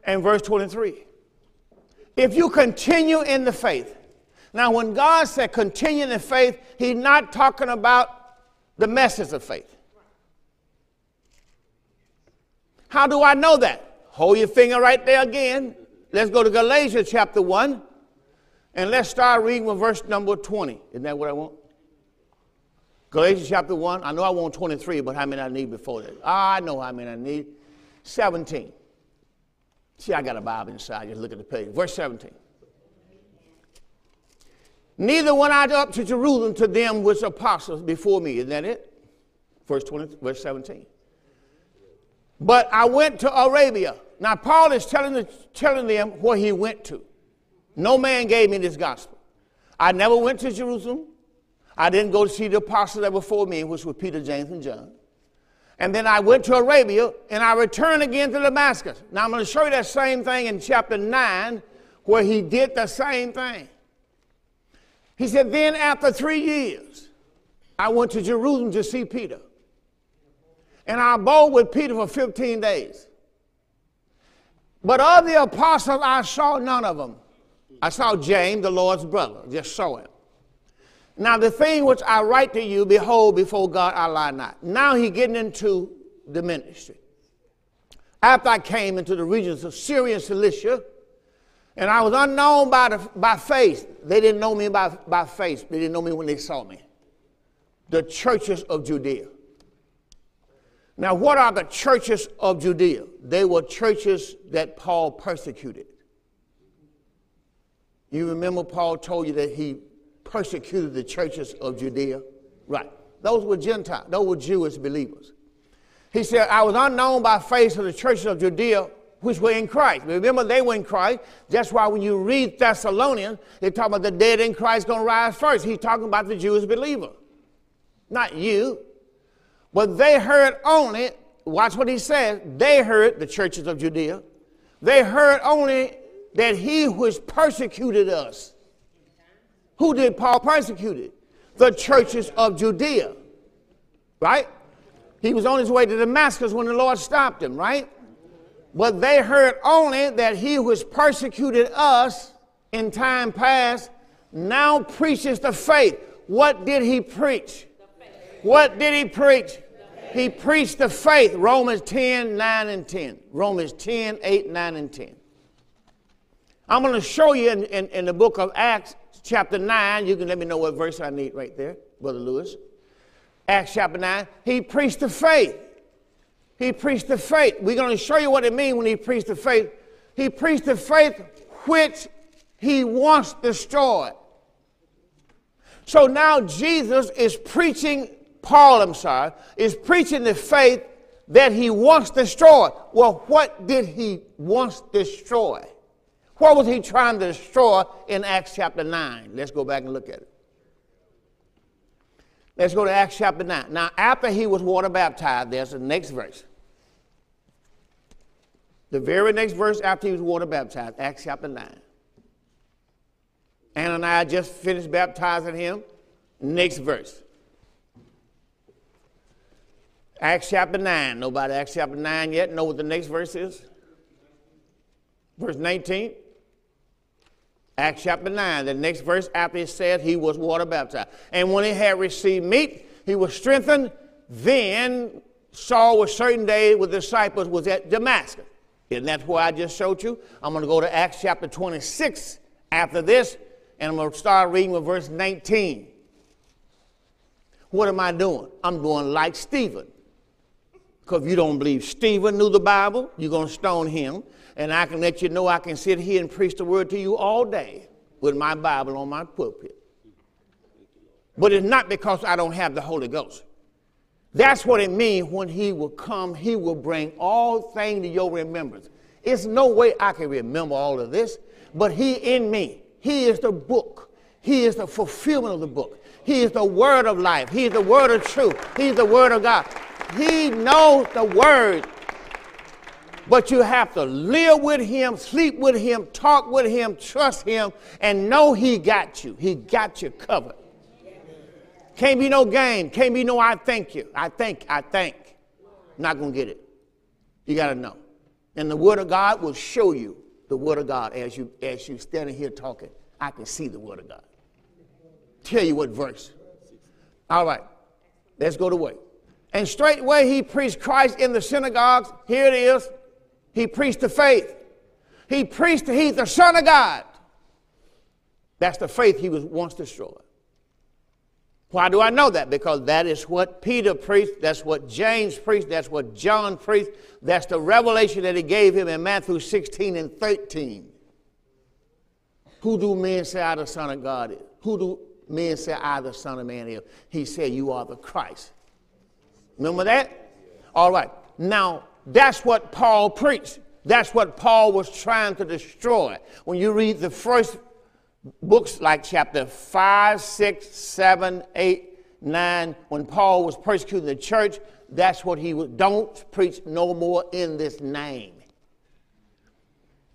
and verse 23. If you continue in the faith. Now, when God said continue in faith, He's not talking about the message of faith. How do I know that? Hold your finger right there again. Let's go to Galatians chapter 1 and let's start reading with verse number 20. Isn't that what I want? Galatians chapter 1. I know I want 23, but how many I need before that? Ah, I know how many I need. 17. See, I got a Bible inside. Just look at the page. Verse 17. Neither went I up to Jerusalem to them which apostles before me. Isn't that it? Verse 20, verse 17. But I went to Arabia. Now, Paul is telling, the, telling them where he went to. No man gave me this gospel. I never went to Jerusalem. I didn't go to see the apostles that were before me, which were Peter, James, and John. And then I went to Arabia and I returned again to Damascus. Now I'm going to show you that same thing in chapter 9 where he did the same thing. He said, Then after three years, I went to Jerusalem to see Peter. And I abode with Peter for 15 days. But of the apostles, I saw none of them. I saw James, the Lord's brother, just saw him. Now, the thing which I write to you, behold, before God I lie not. Now he getting into the ministry. After I came into the regions of Syria and Cilicia, and I was unknown by, the, by face. They didn't know me by, by face. They didn't know me when they saw me. The churches of Judea. Now, what are the churches of Judea? They were churches that Paul persecuted. You remember Paul told you that he persecuted the churches of Judea? Right. Those were Gentiles, those were Jewish believers. He said, I was unknown by face of the churches of Judea, which were in Christ. Remember, they were in Christ. That's why when you read Thessalonians, they talk about the dead in Christ going to rise first. He's talking about the Jewish believer, not you. But they heard only, watch what he says, they heard, the churches of Judea, they heard only that he which persecuted us. Who did Paul persecute? The churches of Judea, right? He was on his way to Damascus when the Lord stopped him, right? But they heard only that he who has persecuted us in time past now preaches the faith. What did he preach? What did he preach? He preached the faith. Romans 10, 9, and 10. Romans 10, 8, 9, and 10. I'm going to show you in, in, in, the book of Acts, chapter 9. You can let me know what verse I need right there, Brother Lewis. Acts chapter 9. He preached the faith. He preached the faith. We're going to show you what it means when he preached the faith. He preached the faith which he once destroyed. So now Jesus is preaching Paul, I'm sorry, is preaching the faith that he once destroyed. Well, what did he once destroy? What was he trying to destroy in Acts chapter 9? Let's go back and look at it. Let's go to Acts chapter 9. Now, after he was water baptized, there's the next verse. The very next verse after he was water baptized, Acts chapter 9. Ananias just finished baptizing him. Next verse. Acts chapter 9. Nobody Acts chapter 9 yet know what the next verse is? Verse 19. Acts chapter 9, the next verse after it said he was water baptized. And when he had received meat, he was strengthened. Then Saul was certain day with the disciples was at Damascus. And that's where I just showed you. I'm going to go to Acts chapter 26 after this, and I'm going to start reading with verse 19. What am I doing? I'm doing like Stephen. Because if you don't believe Stephen knew the Bible, you're going to stone him. And I can let you know I can sit here and preach the word to you all day with my Bible on my pulpit. But it's not because I don't have the Holy Ghost. That's what it means when he will come, he will bring all things to your remembrance. It's no way I can remember all of this, but he in me, he is the book. He is the fulfillment of the book. He is the word of life. He is the word of truth. He is the word of God. He knows the word but you have to live with him, sleep with him, talk with him, trust him, and know he got you. He got you covered. Can't be no game. Can't be no I thank you. I think, I think. Not going to get it. You got to know. And the word of God will show you the word of God as you as you standing here talking. I can see the word of God. Tell you what verse. All right. Let's go to way. And straightway he preached Christ in the synagogues. Here it is. He preached the faith. He preached he's the Son of God. That's the faith he was once destroyed. Why do I know that? Because that is what Peter preached, that's what James preached, that's what John preached, that's the revelation that he gave him in Matthew 16 and 13. Who do men say I the Son of God is? Who do men say I the Son of Man is? He said, You are the Christ. Remember that? All right. Now, that's what Paul preached. That's what Paul was trying to destroy. When you read the first books like chapter 5, 6, 7, 8, 9, when Paul was persecuting the church, that's what he was. Don't preach no more in this name.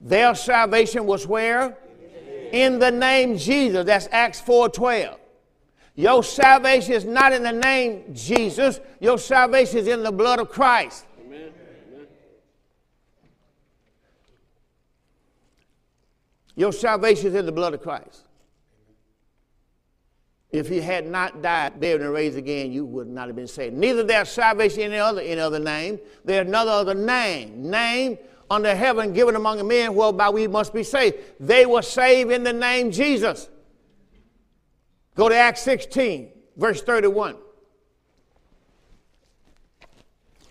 Their salvation was where? In the name Jesus. That's Acts 4 12. Your salvation is not in the name Jesus, your salvation is in the blood of Christ. Your salvation is in the blood of Christ. If he had not died, buried, and raised again, you would not have been saved. Neither there's salvation in any other, any other name. There's another other name. Name under heaven given among men whereby we must be saved. They were saved in the name Jesus. Go to Acts 16, verse 31.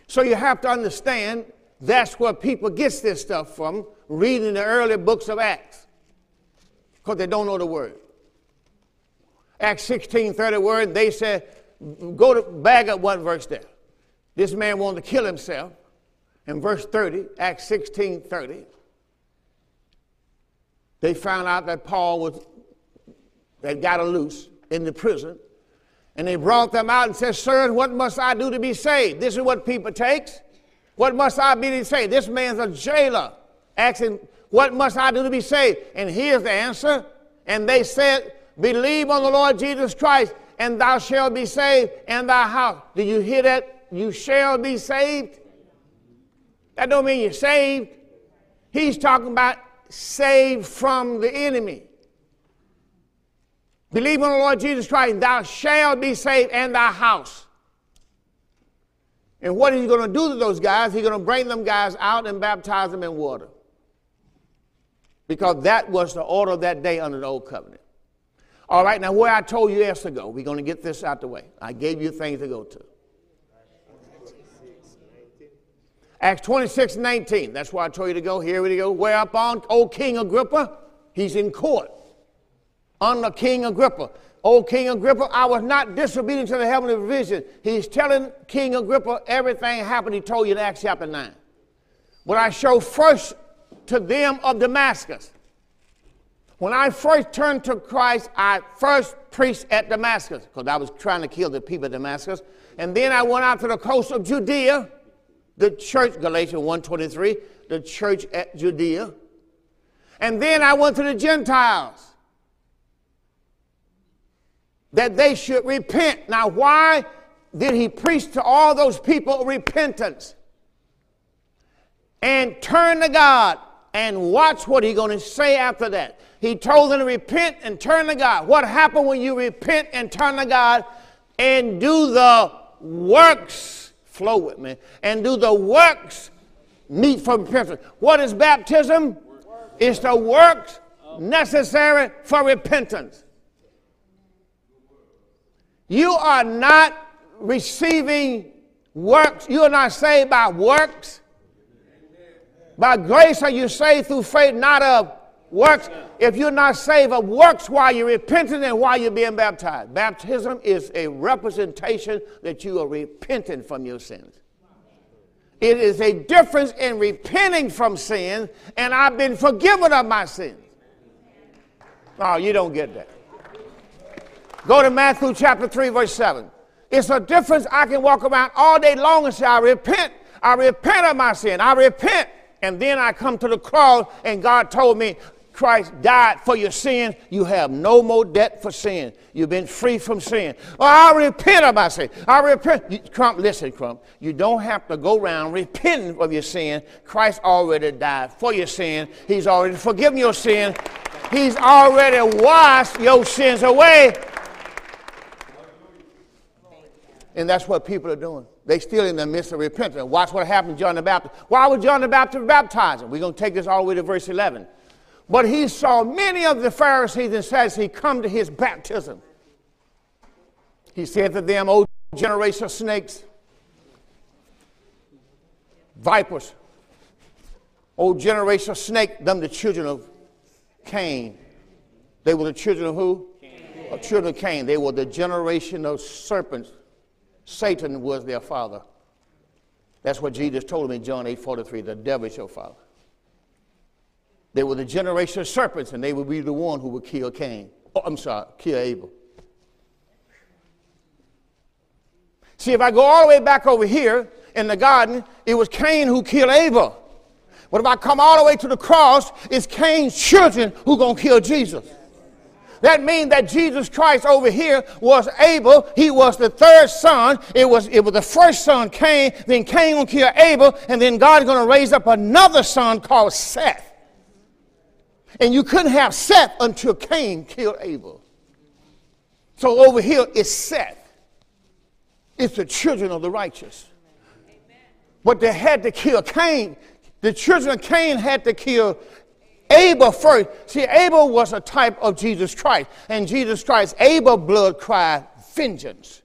So you have to understand that's where people get this stuff from, reading the early books of Acts because they don't know the word. Acts 16 30 word, they said, go to bag up one verse there. This man wanted to kill himself. In verse 30, Acts 16 30, they found out that Paul was, that got a loose in the prison. And they brought them out and said, Sir, what must I do to be saved? This is what people takes. What must I be to say? This man's a jailer. Asking what must I do to be saved? And here's the answer. And they said, Believe on the Lord Jesus Christ, and thou shalt be saved, and thy house. Do you hear that? You shall be saved. That don't mean you're saved. He's talking about saved from the enemy. Believe on the Lord Jesus Christ, and thou shalt be saved, and thy house. And what is he going to do to those guys? He's going to bring them guys out and baptize them in water because that was the order of that day under the old covenant. All right, now where I told you yes to go, we're going to get this out the way. I gave you things to go to. Acts 26, 19. That's where I told you to go. Here we go. Whereupon, O King Agrippa, he's in court under King Agrippa. O King Agrippa, I was not disobedient to the heavenly vision. He's telling King Agrippa everything happened. He told you in Acts chapter 9. But I show first to them of Damascus. When I first turned to Christ, I first preached at Damascus because I was trying to kill the people of Damascus. And then I went out to the coast of Judea, the church, Galatians 1.23, the church at Judea. And then I went to the Gentiles that they should repent. Now, why did he preach to all those people repentance? And turn to God and watch what he's going to say after that. He told them to repent and turn to God. What happened when you repent and turn to God and do the works? Flow with me. And do the works meet for repentance. What is baptism? It's the works necessary for repentance. You are not receiving works. You are not saved by works. By grace are you saved through faith, not of works. If you're not saved of works while you're repenting and while you're being baptized, baptism is a representation that you are repenting from your sins. It is a difference in repenting from sin and I've been forgiven of my sins. Oh, you don't get that. Go to Matthew chapter 3, verse 7. It's a difference. I can walk around all day long and say, I repent. I repent of my sin. I repent. And then I come to the cross, and God told me, Christ died for your sin. You have no more debt for sin. You've been free from sin. Well, I repent of my sin. I repent. You, Crump, listen, Crump. You don't have to go around repenting of your sin. Christ already died for your sin. He's already forgiven your sin. He's already washed your sins away. And that's what people are doing. They still in the midst of repentance. Watch what happened to John the Baptist. Why was John the Baptist baptizing? We're going to take this all the way to verse 11. But he saw many of the Pharisees and Sadducees come to his baptism. He said to them, O generation of snakes, vipers, O generation of snake, them the children of Cain. They were the children of who? Cain. Of children of Cain. They were the generation of serpents Satan was their father. That's what Jesus told them in John 8 43 the devil is your father. They were the generation of serpents, and they would be the one who would kill Cain. Oh, I'm sorry, kill Abel. See, if I go all the way back over here in the garden, it was Cain who killed Abel. But if I come all the way to the cross, it's Cain's children who going to kill Jesus. That means that Jesus Christ over here was Abel. He was the third son. It was, it was the first son, Cain. Then Cain will kill Abel. And then God is going to raise up another son called Seth. And you couldn't have Seth until Cain killed Abel. So over here is Seth. It's the children of the righteous. But they had to kill Cain. The children of Cain had to kill Abel first. See, Abel was a type of Jesus Christ. And Jesus Christ, Abel blood cried vengeance.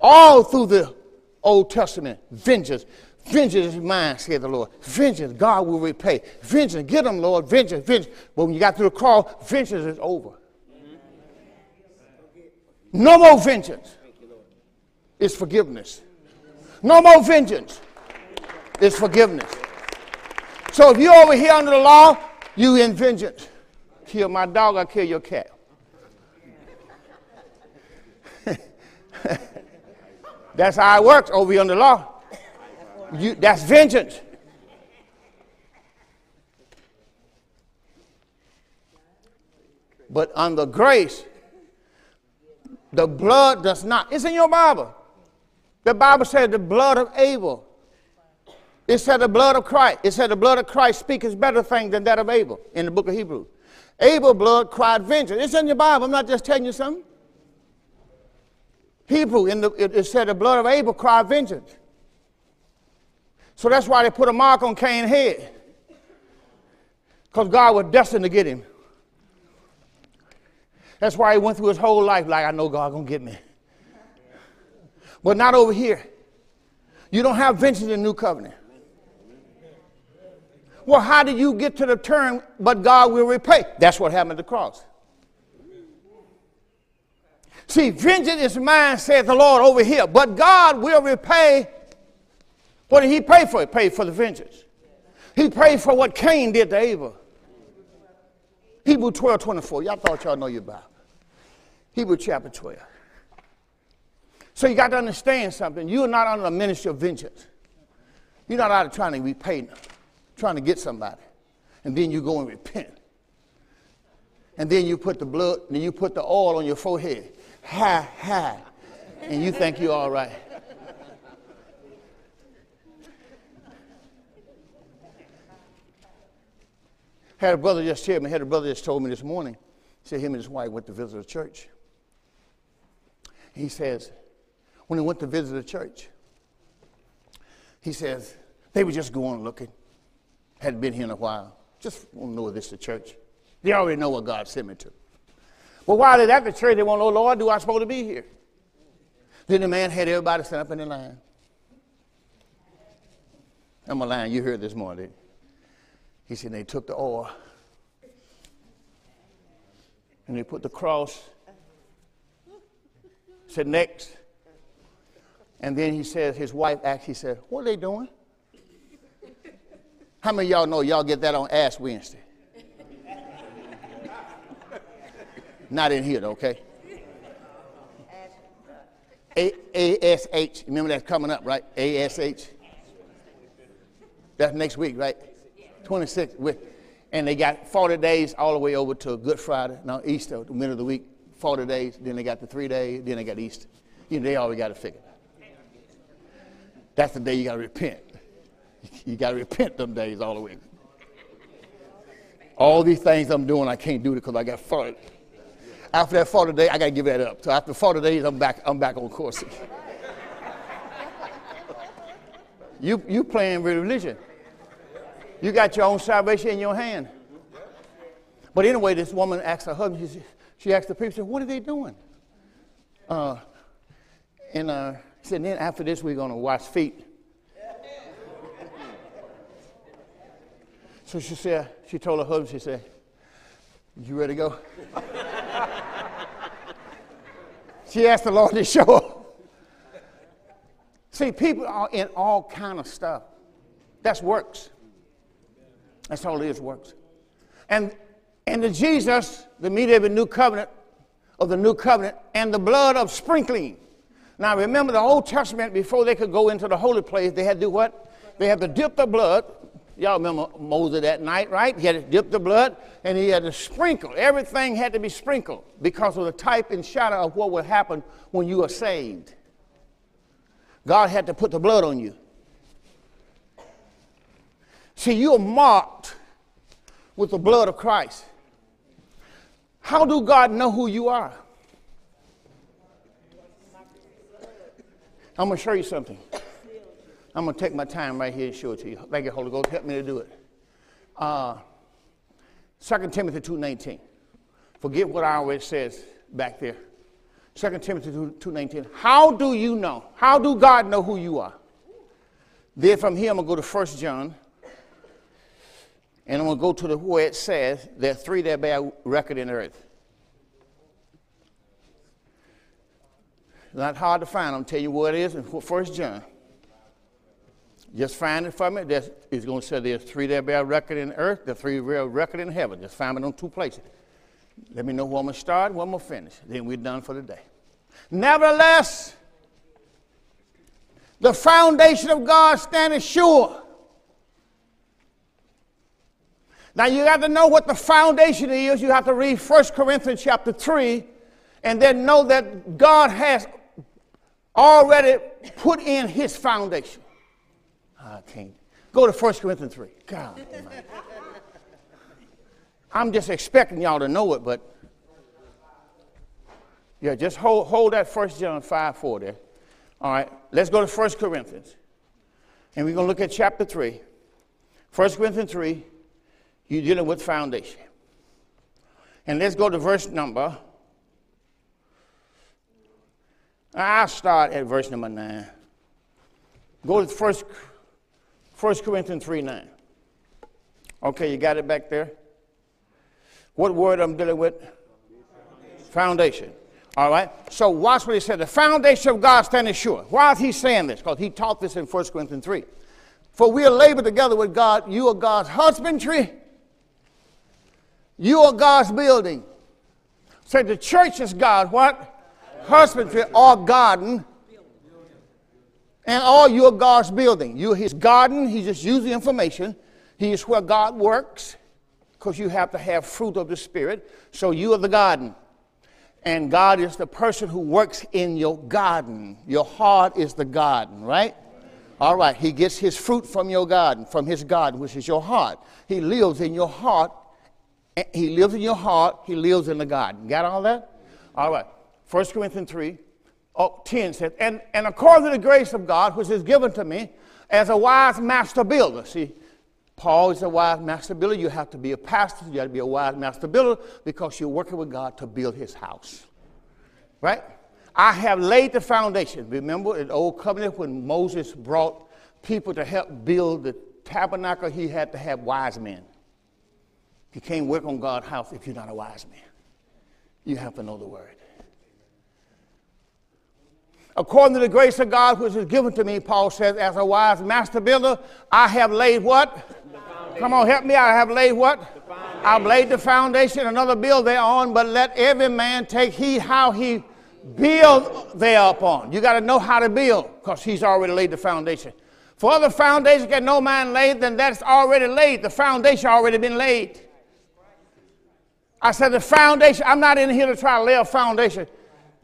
All through the Old Testament, vengeance. Vengeance is mine, said the Lord. Vengeance, God will repay. Vengeance, get them, Lord. Vengeance, vengeance. But when you got through the cross, vengeance is over. No more vengeance. It's forgiveness. No more vengeance. It's forgiveness. So if you're over here under the law, you in vengeance. Kill my dog, I kill your cat. that's how it works over under law. You, that's vengeance. But under grace, the blood does not. It's in your Bible. The Bible said the blood of Abel it said the blood of Christ. It said the blood of Christ speaks better things than that of Abel in the book of Hebrews. Abel blood cried vengeance. It's in your Bible. I'm not just telling you something. Hebrew, in the, it, it said the blood of Abel cried vengeance. So that's why they put a mark on Cain's head. Because God was destined to get him. That's why he went through his whole life like, I know God going to get me. But not over here. You don't have vengeance in the new covenant. Well, how did you get to the term, but God will repay? That's what happened at the cross. See, vengeance is mine, saith the Lord over here, but God will repay. What did he pay for? He paid for the vengeance. He paid for what Cain did to Abel. He Hebrew 12, 24. Y'all thought y'all know your Bible. Hebrew chapter 12. So you got to understand something. You are not under the ministry of vengeance. You're not out of trying to repay, trying to get somebody. And then you go and repent. And then you put the blood, and you put the oil on your forehead. Ha, ha. And you think you're all right. Had a brother just tell me, had a brother just told me this morning, said him and his wife went to visit a church. He says, when they went to visit a church, he says, they were just going looking. Hadn't been here in a while. Just want to know if this is the church. They already know what God sent me to. But while they're at the church, they want to know, Lord, do I supposed to be here? Then the man had everybody stand up in the line. I'm a line you heard this morning. He said they took the oil and they put the cross. Said next. And then he says, his wife asked, he said, What are they doing? How many y'all know y'all get that on Ash Wednesday? Not in here, okay? ASH. Remember that's coming up, right? ASH. That's next week, right? 26. And they got 40 days all the way over to Good Friday. Now, Easter, the middle of the week, 40 days. Then they got the three days. Then they got Easter. You know, they always got to figure. That's the day you got to repent. You got to repent them days all the way. All these things I'm doing, I can't do it because I got 40. After that 40 day, I got to give that up. So after 40 days, I'm back, I'm back on course. you, you playing with religion. You got your own salvation in your hand. But anyway, this woman asked her husband, she, she asked the people, What are they doing? Uh, and uh, said, Then after this, we're going to wash feet. So she said, she told her husband, she said, You ready to go? she asked the Lord to show up. See, people are in all kind of stuff. That's works. That's all it is, works. And, and the Jesus, the mediator of the new covenant, of the new covenant, and the blood of sprinkling. Now remember the Old Testament, before they could go into the holy place, they had to do what? They had to dip the blood. Y'all remember Moses that night, right? He had to dip the blood and he had to sprinkle. Everything had to be sprinkled because of the type and shadow of what would happen when you are saved. God had to put the blood on you. See, you're marked with the blood of Christ. How do God know who you are? I'm going to show you something. I'm going to take my time right here and show it to you. Thank you, Holy Ghost. Help me to do it. Uh, 2 Timothy 2.19. Forget what I always says back there. 2 Timothy 2.19. How do you know? How do God know who you are? Then from here, I'm going to go to 1 John and I'm going to go to the where it says there are three that bear record in earth. Not hard to find. I'm tell you what it is in First John. Just find it for me. There's, going to say there's three that bear record in earth, the three bear record in heaven. Just find it on two places. Let me know where I'm going to start, where I'm going to finish. Then we're done for the day. Nevertheless, the foundation of God standeth sure Now you got to know what the foundation is. You have to read 1 Corinthians chapter 3 and then know that God has already put in his foundation. I can't. Go to 1 Corinthians 3. God. I'm just expecting y'all to know it, but yeah, just hold, hold that 1 John 5 4 there. All right, let's go to 1 Corinthians. And we're going to look at chapter 3. 1 Corinthians 3, you're dealing with foundation. And let's go to verse number. I'll start at verse number 9. Go to first, 1 Corinthians 3 9. Okay, you got it back there? What word I'm dealing with? Foundation. All right. So watch what he said. The foundation of God standing sure. Why is he saying this? Because he taught this in 1 Corinthians 3. For we are labored together with God. You are God's husbandry You are God's building. Say the church is God, what? Husbandry or garden. And all you are God's building. You're his garden. He just used the information. He is where God works because you have to have fruit of the Spirit. So you are the garden. And God is the person who works in your garden. Your heart is the garden, right? All right. He gets his fruit from your garden, from his garden, which is your heart. He lives in your heart. Eh, he lives in your heart. He lives in the garden. Got all that? All right. 1 Corinthians 3, oh, 10 says, and, and according to the grace of God, which is given to me as a wise master builder. See, Paul is a wise master builder. You have to be a pastor. You have to be a wise master builder because you're working with God to build his house. Right? I have laid the foundation. Remember in the old covenant when Moses brought people to help build the tabernacle, he had to have wise men. You can't work on God's house if you're not a wise man. You have to know the word. According to the grace of God which is given to me, Paul says, as a wise master builder, I have laid what? Come on, help me. I have laid what? I've laid the foundation, another build thereon, but let every man take heed how he build thereupon. You got to know how to build because he's already laid the foundation. For other foundation can no man lay, then that's already laid. The foundation already been laid. I said the foundation, I'm not in here to try to lay a foundation.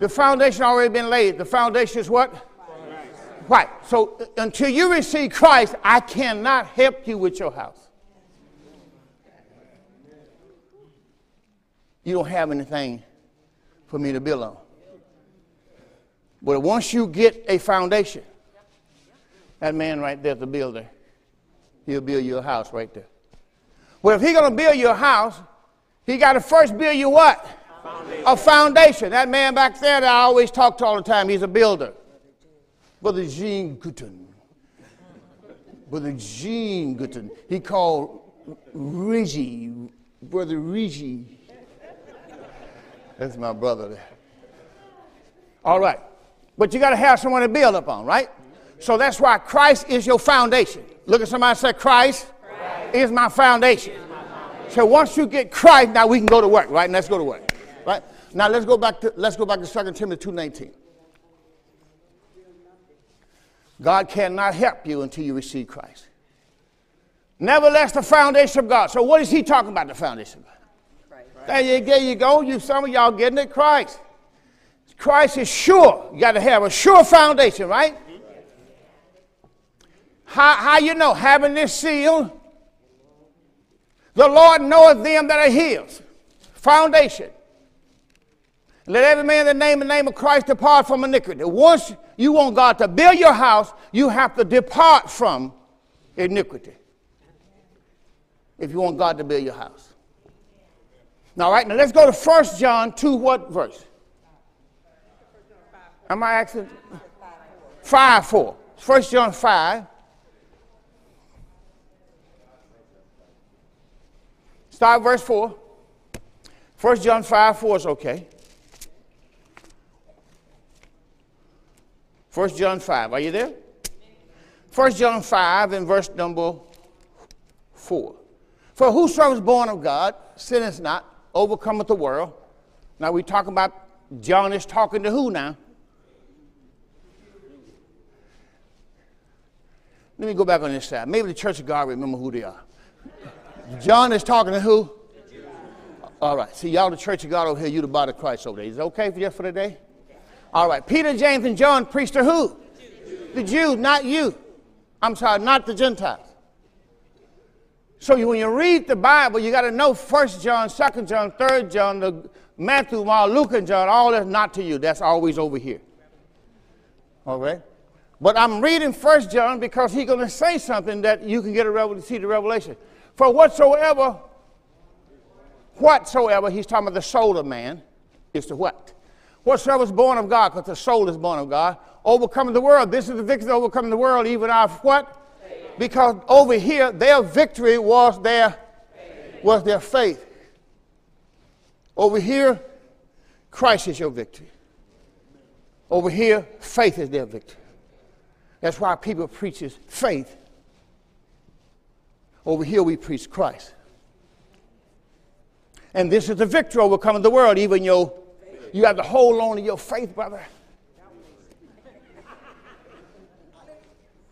The foundation already been laid. The foundation is what? Right. So uh, until you receive Christ, I cannot help you with your house. You don't have anything for me to build on. But once you get a foundation, that man right there, the builder, he'll build you a house right there. Well, if he's going to build you a house, he got to first build you what? A foundation. That man back there that I always talk to all the time, he's a builder. Brother Gene Gutten. Brother Gene Gutten. He called Reggie, Brother Reggie. That's my brother there. All right. But you got to have someone to build upon, right? So that's why Christ is your foundation. Look at somebody say, Christ, Christ. is my foundation. So once you get Christ, now we can go to work, right? And let's go to work. Right? Now let's go back to let's go back to 2 Timothy 2:19. God cannot help you until you receive Christ. Nevertheless, the foundation of God. So what is he talking about, the foundation of God? Right. There, you, there you go. You some of y'all getting it, Christ. Christ is sure. You got to have a sure foundation, right? How, how you know? Having this seal, the Lord knoweth them that are his. Foundation. Let every man the name the name of Christ depart from iniquity. Once you want God to build your house, you have to depart from iniquity. If you want God to build your house. All right, now, let's go to 1 John 2, what verse? Am I asking? 5 4. 1 John 5. Start verse 4. 1 John 5 4 is okay. 1 John 5. Are you there? 1 John 5 and verse number 4. For whosoever is born of God sinneth not, overcometh the world. Now we talk about John is talking to who now? Let me go back on this side. Maybe the Church of God remember who they are. John is talking to who? All right. See, y'all the Church of God over here, you the body of Christ over there. Is it okay for just for today? All right. Peter, James, and John preached to who? The Jews, not you. I'm sorry, not the Gentiles. So when you read the Bible, you got to know 1 John, 2 John, 3 John, the Matthew, Mark, Luke, and John, all that's not to you. That's always over here. All right? But I'm reading First John because he's going to say something that you can get a revel- see the revelation. For whatsoever, whatsoever, he's talking about the soul of man, is to what? Whatsoever is born of God, because the soul is born of God, overcoming the world. This is the victory overcoming the world, even our what? Because over here, their victory was their faith. was their faith. Over here, Christ is your victory. Over here, faith is their victory. That's why people preaches faith. Over here we preach Christ. And this is the victory overcoming the world, even your, you have to hold on to your faith, brother.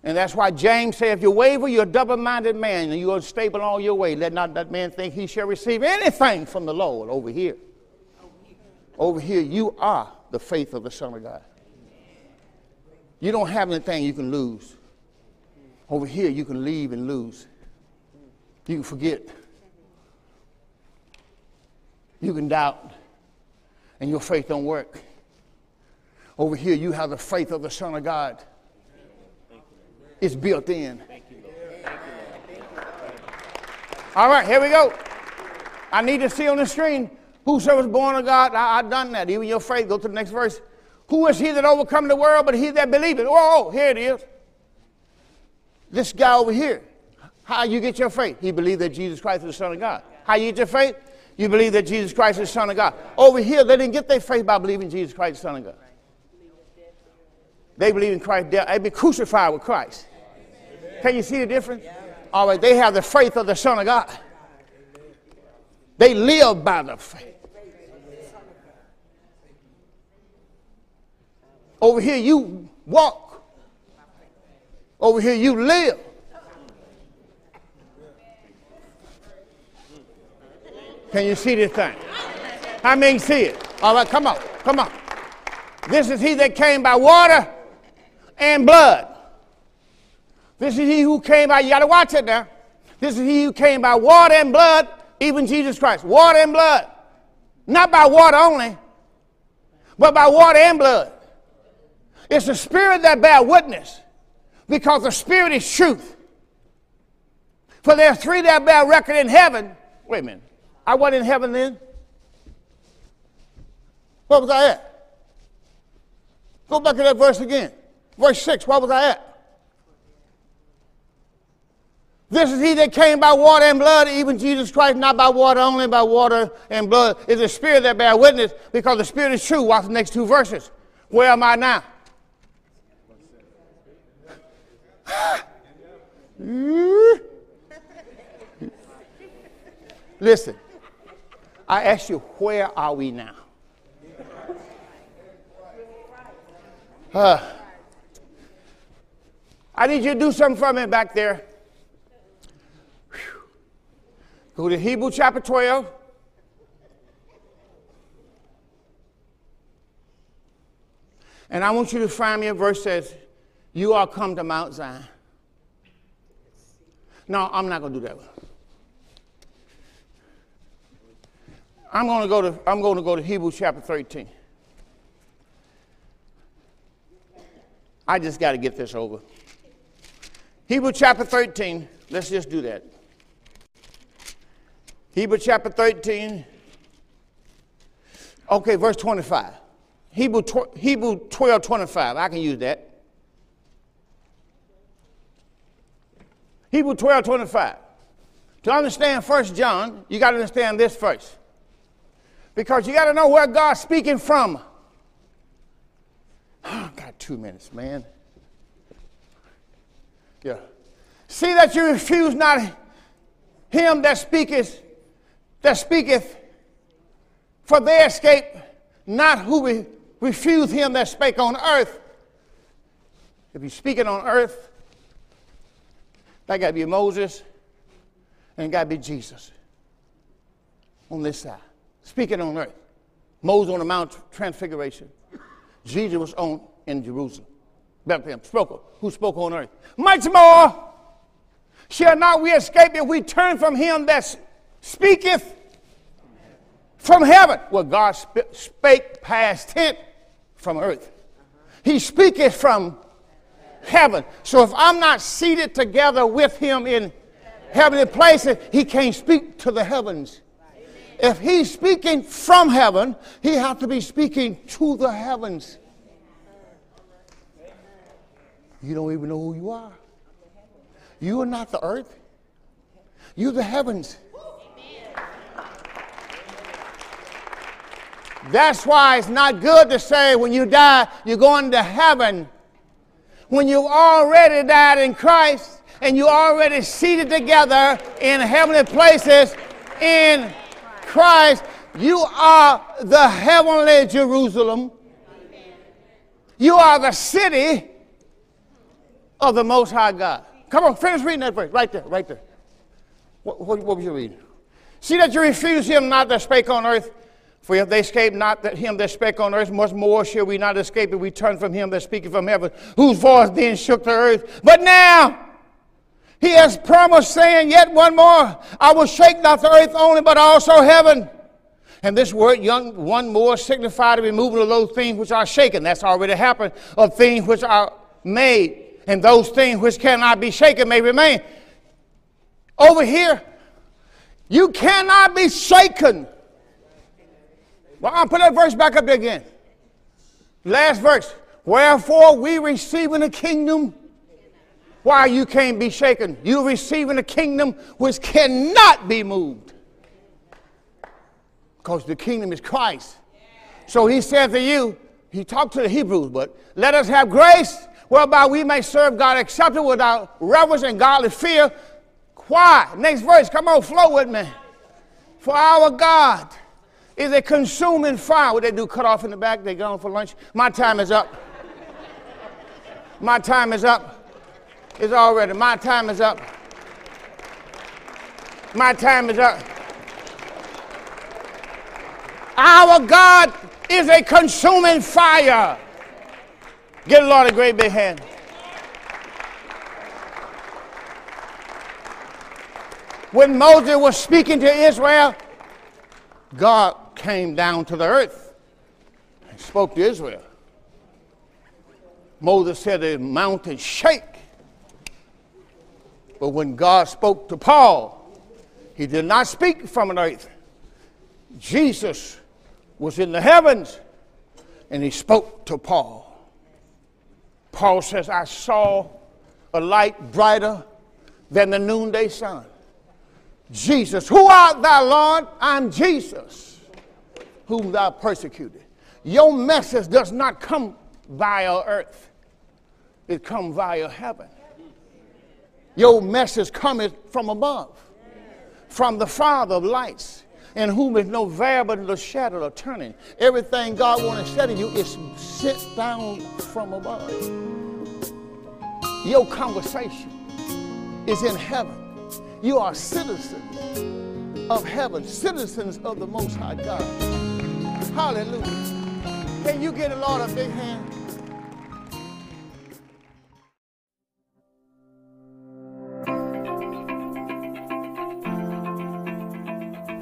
And that's why James said, if you waver, you're a double-minded man, and you're unstable all your way. Let not that man think he shall receive anything from the Lord over here. Over here, you are the faith of the Son of God. You don't have anything you can lose. Over here, you can leave and lose. You can forget. You can doubt, and your faith don't work. Over here, you have the faith of the Son of God. It's built in. All right, here we go. I need to see on the screen whosoever is born of God. I, have done that. Even your faith. Go to the next verse. Who is he that overcome the world but he that believeth? Oh, here it is. This guy over here. How you get your faith? He believed that Jesus Christ is the Son of God. How you get your faith? You believe that Jesus Christ is Son of God. Over here, they didn't get their faith by believing Jesus Christ Son of God. They believe in Christ. They be crucified with Christ. Can you see the difference? All right, they have the faith of the Son of God. They live by the faith. Over here, you walk. Over here, you live. Can you see this thing? How many see it? All right, come on, come on. This is he that came by water and blood. This is he who came by, you got to watch it now. This is he who came by water and blood, even Jesus Christ. Water and blood. Not by water only, but by water and blood. It's the Spirit that bear witness, because the Spirit is truth. For there are three that bear record in heaven. Wait a minute. I wasn't in heaven then. What was I at? Go back to that verse again. Verse 6, what was I at? This is he that came by water and blood, even Jesus Christ, not by water only, by water and blood. Is the Spirit that bear witness, because the Spirit is true. Watch the next two verses. Where am I now? Hmm? Listen, I ask you, where are we now? Uh, I need you to do something for me back there. Go to Hebrew chapter 12. And I want you to find me a verse that says, You are come to Mount Zion. No, I'm not going to do that. I'm going to go to I'm going to go to Hebrews chapter 13. I just got to get this over. Hebrew chapter 13. Let's just do that. Hebrew chapter 13. Okay, verse 25. Hebrew, tw- Hebrew 12 25. I can use that. Hebrew 12 25. To understand First John, you got to understand this first. Because you got to know where God's speaking from. Oh, got two minutes, man. Yeah. See that you refuse not him that speaketh that speaketh, for they escape not who re- refuse him that spake on earth. If he's speaking on earth, that got to be Moses and got to be Jesus on this side. Speaking on earth. Moses on the Mount Transfiguration. Jesus was on in Jerusalem. Bethlehem. Spoke, who spoke on earth. Much more shall not we escape if we turn from him that speaketh from heaven. Well, God sp- spake past tense from earth. He speaketh from heaven. So if I'm not seated together with him in heavenly places, he can't speak to the heavens. If he's speaking from heaven, he has to be speaking to the heavens. You don't even know who you are. You are not the earth. You're the heavens. That's why it's not good to say when you die, you're going to heaven. When you already died in Christ and you already seated together in heavenly places in Christ, you are the heavenly Jerusalem. You are the city of the Most High God. Come on, finish reading that verse. Right there, right there. What, what, what was you reading? See that you refuse him not that spake on earth. For if they escape not that him that spake on earth, much more shall we not escape if we turn from him that speaketh from heaven, whose voice then shook the earth. But now he has promised, saying, Yet one more, I will shake not the earth only, but also heaven. And this word, young, one more, signify the removal of those things which are shaken. That's already happened, of things which are made. And those things which cannot be shaken may remain. Over here, you cannot be shaken. Well, I'll put that verse back up again. Last verse. Wherefore we receiving a kingdom. Why you can't be shaken? You're receiving a kingdom which cannot be moved. Because the kingdom is Christ. So he said to you, he talked to the Hebrews, but let us have grace whereby we may serve God acceptable without reverence and godly fear. Why? Next verse, come on, flow with me. For our God is a consuming fire. What they do, cut off in the back, they go for lunch. My time is up. My time is up. It's already, my time is up. My time is up. Our God is a consuming fire. Get a Lord a great big hand. When Moses was speaking to Israel, God came down to the earth and spoke to Israel. Moses said the mountain shake. But when God spoke to Paul, he did not speak from an earth. Jesus was in the heavens and he spoke to Paul. Paul says, I saw a light brighter than the noonday sun. Jesus, who art thou, Lord? I'm Jesus, whom thou persecuted. Your message does not come via earth, it comes via heaven. Your message cometh from above, from the Father of lights, in whom is no variable shadow of turning. Everything God wants to say to you is sent down from above. Your conversation is in heaven. You are citizens of heaven, citizens of the Most High God. Hallelujah. Can you get a Lord a big hand?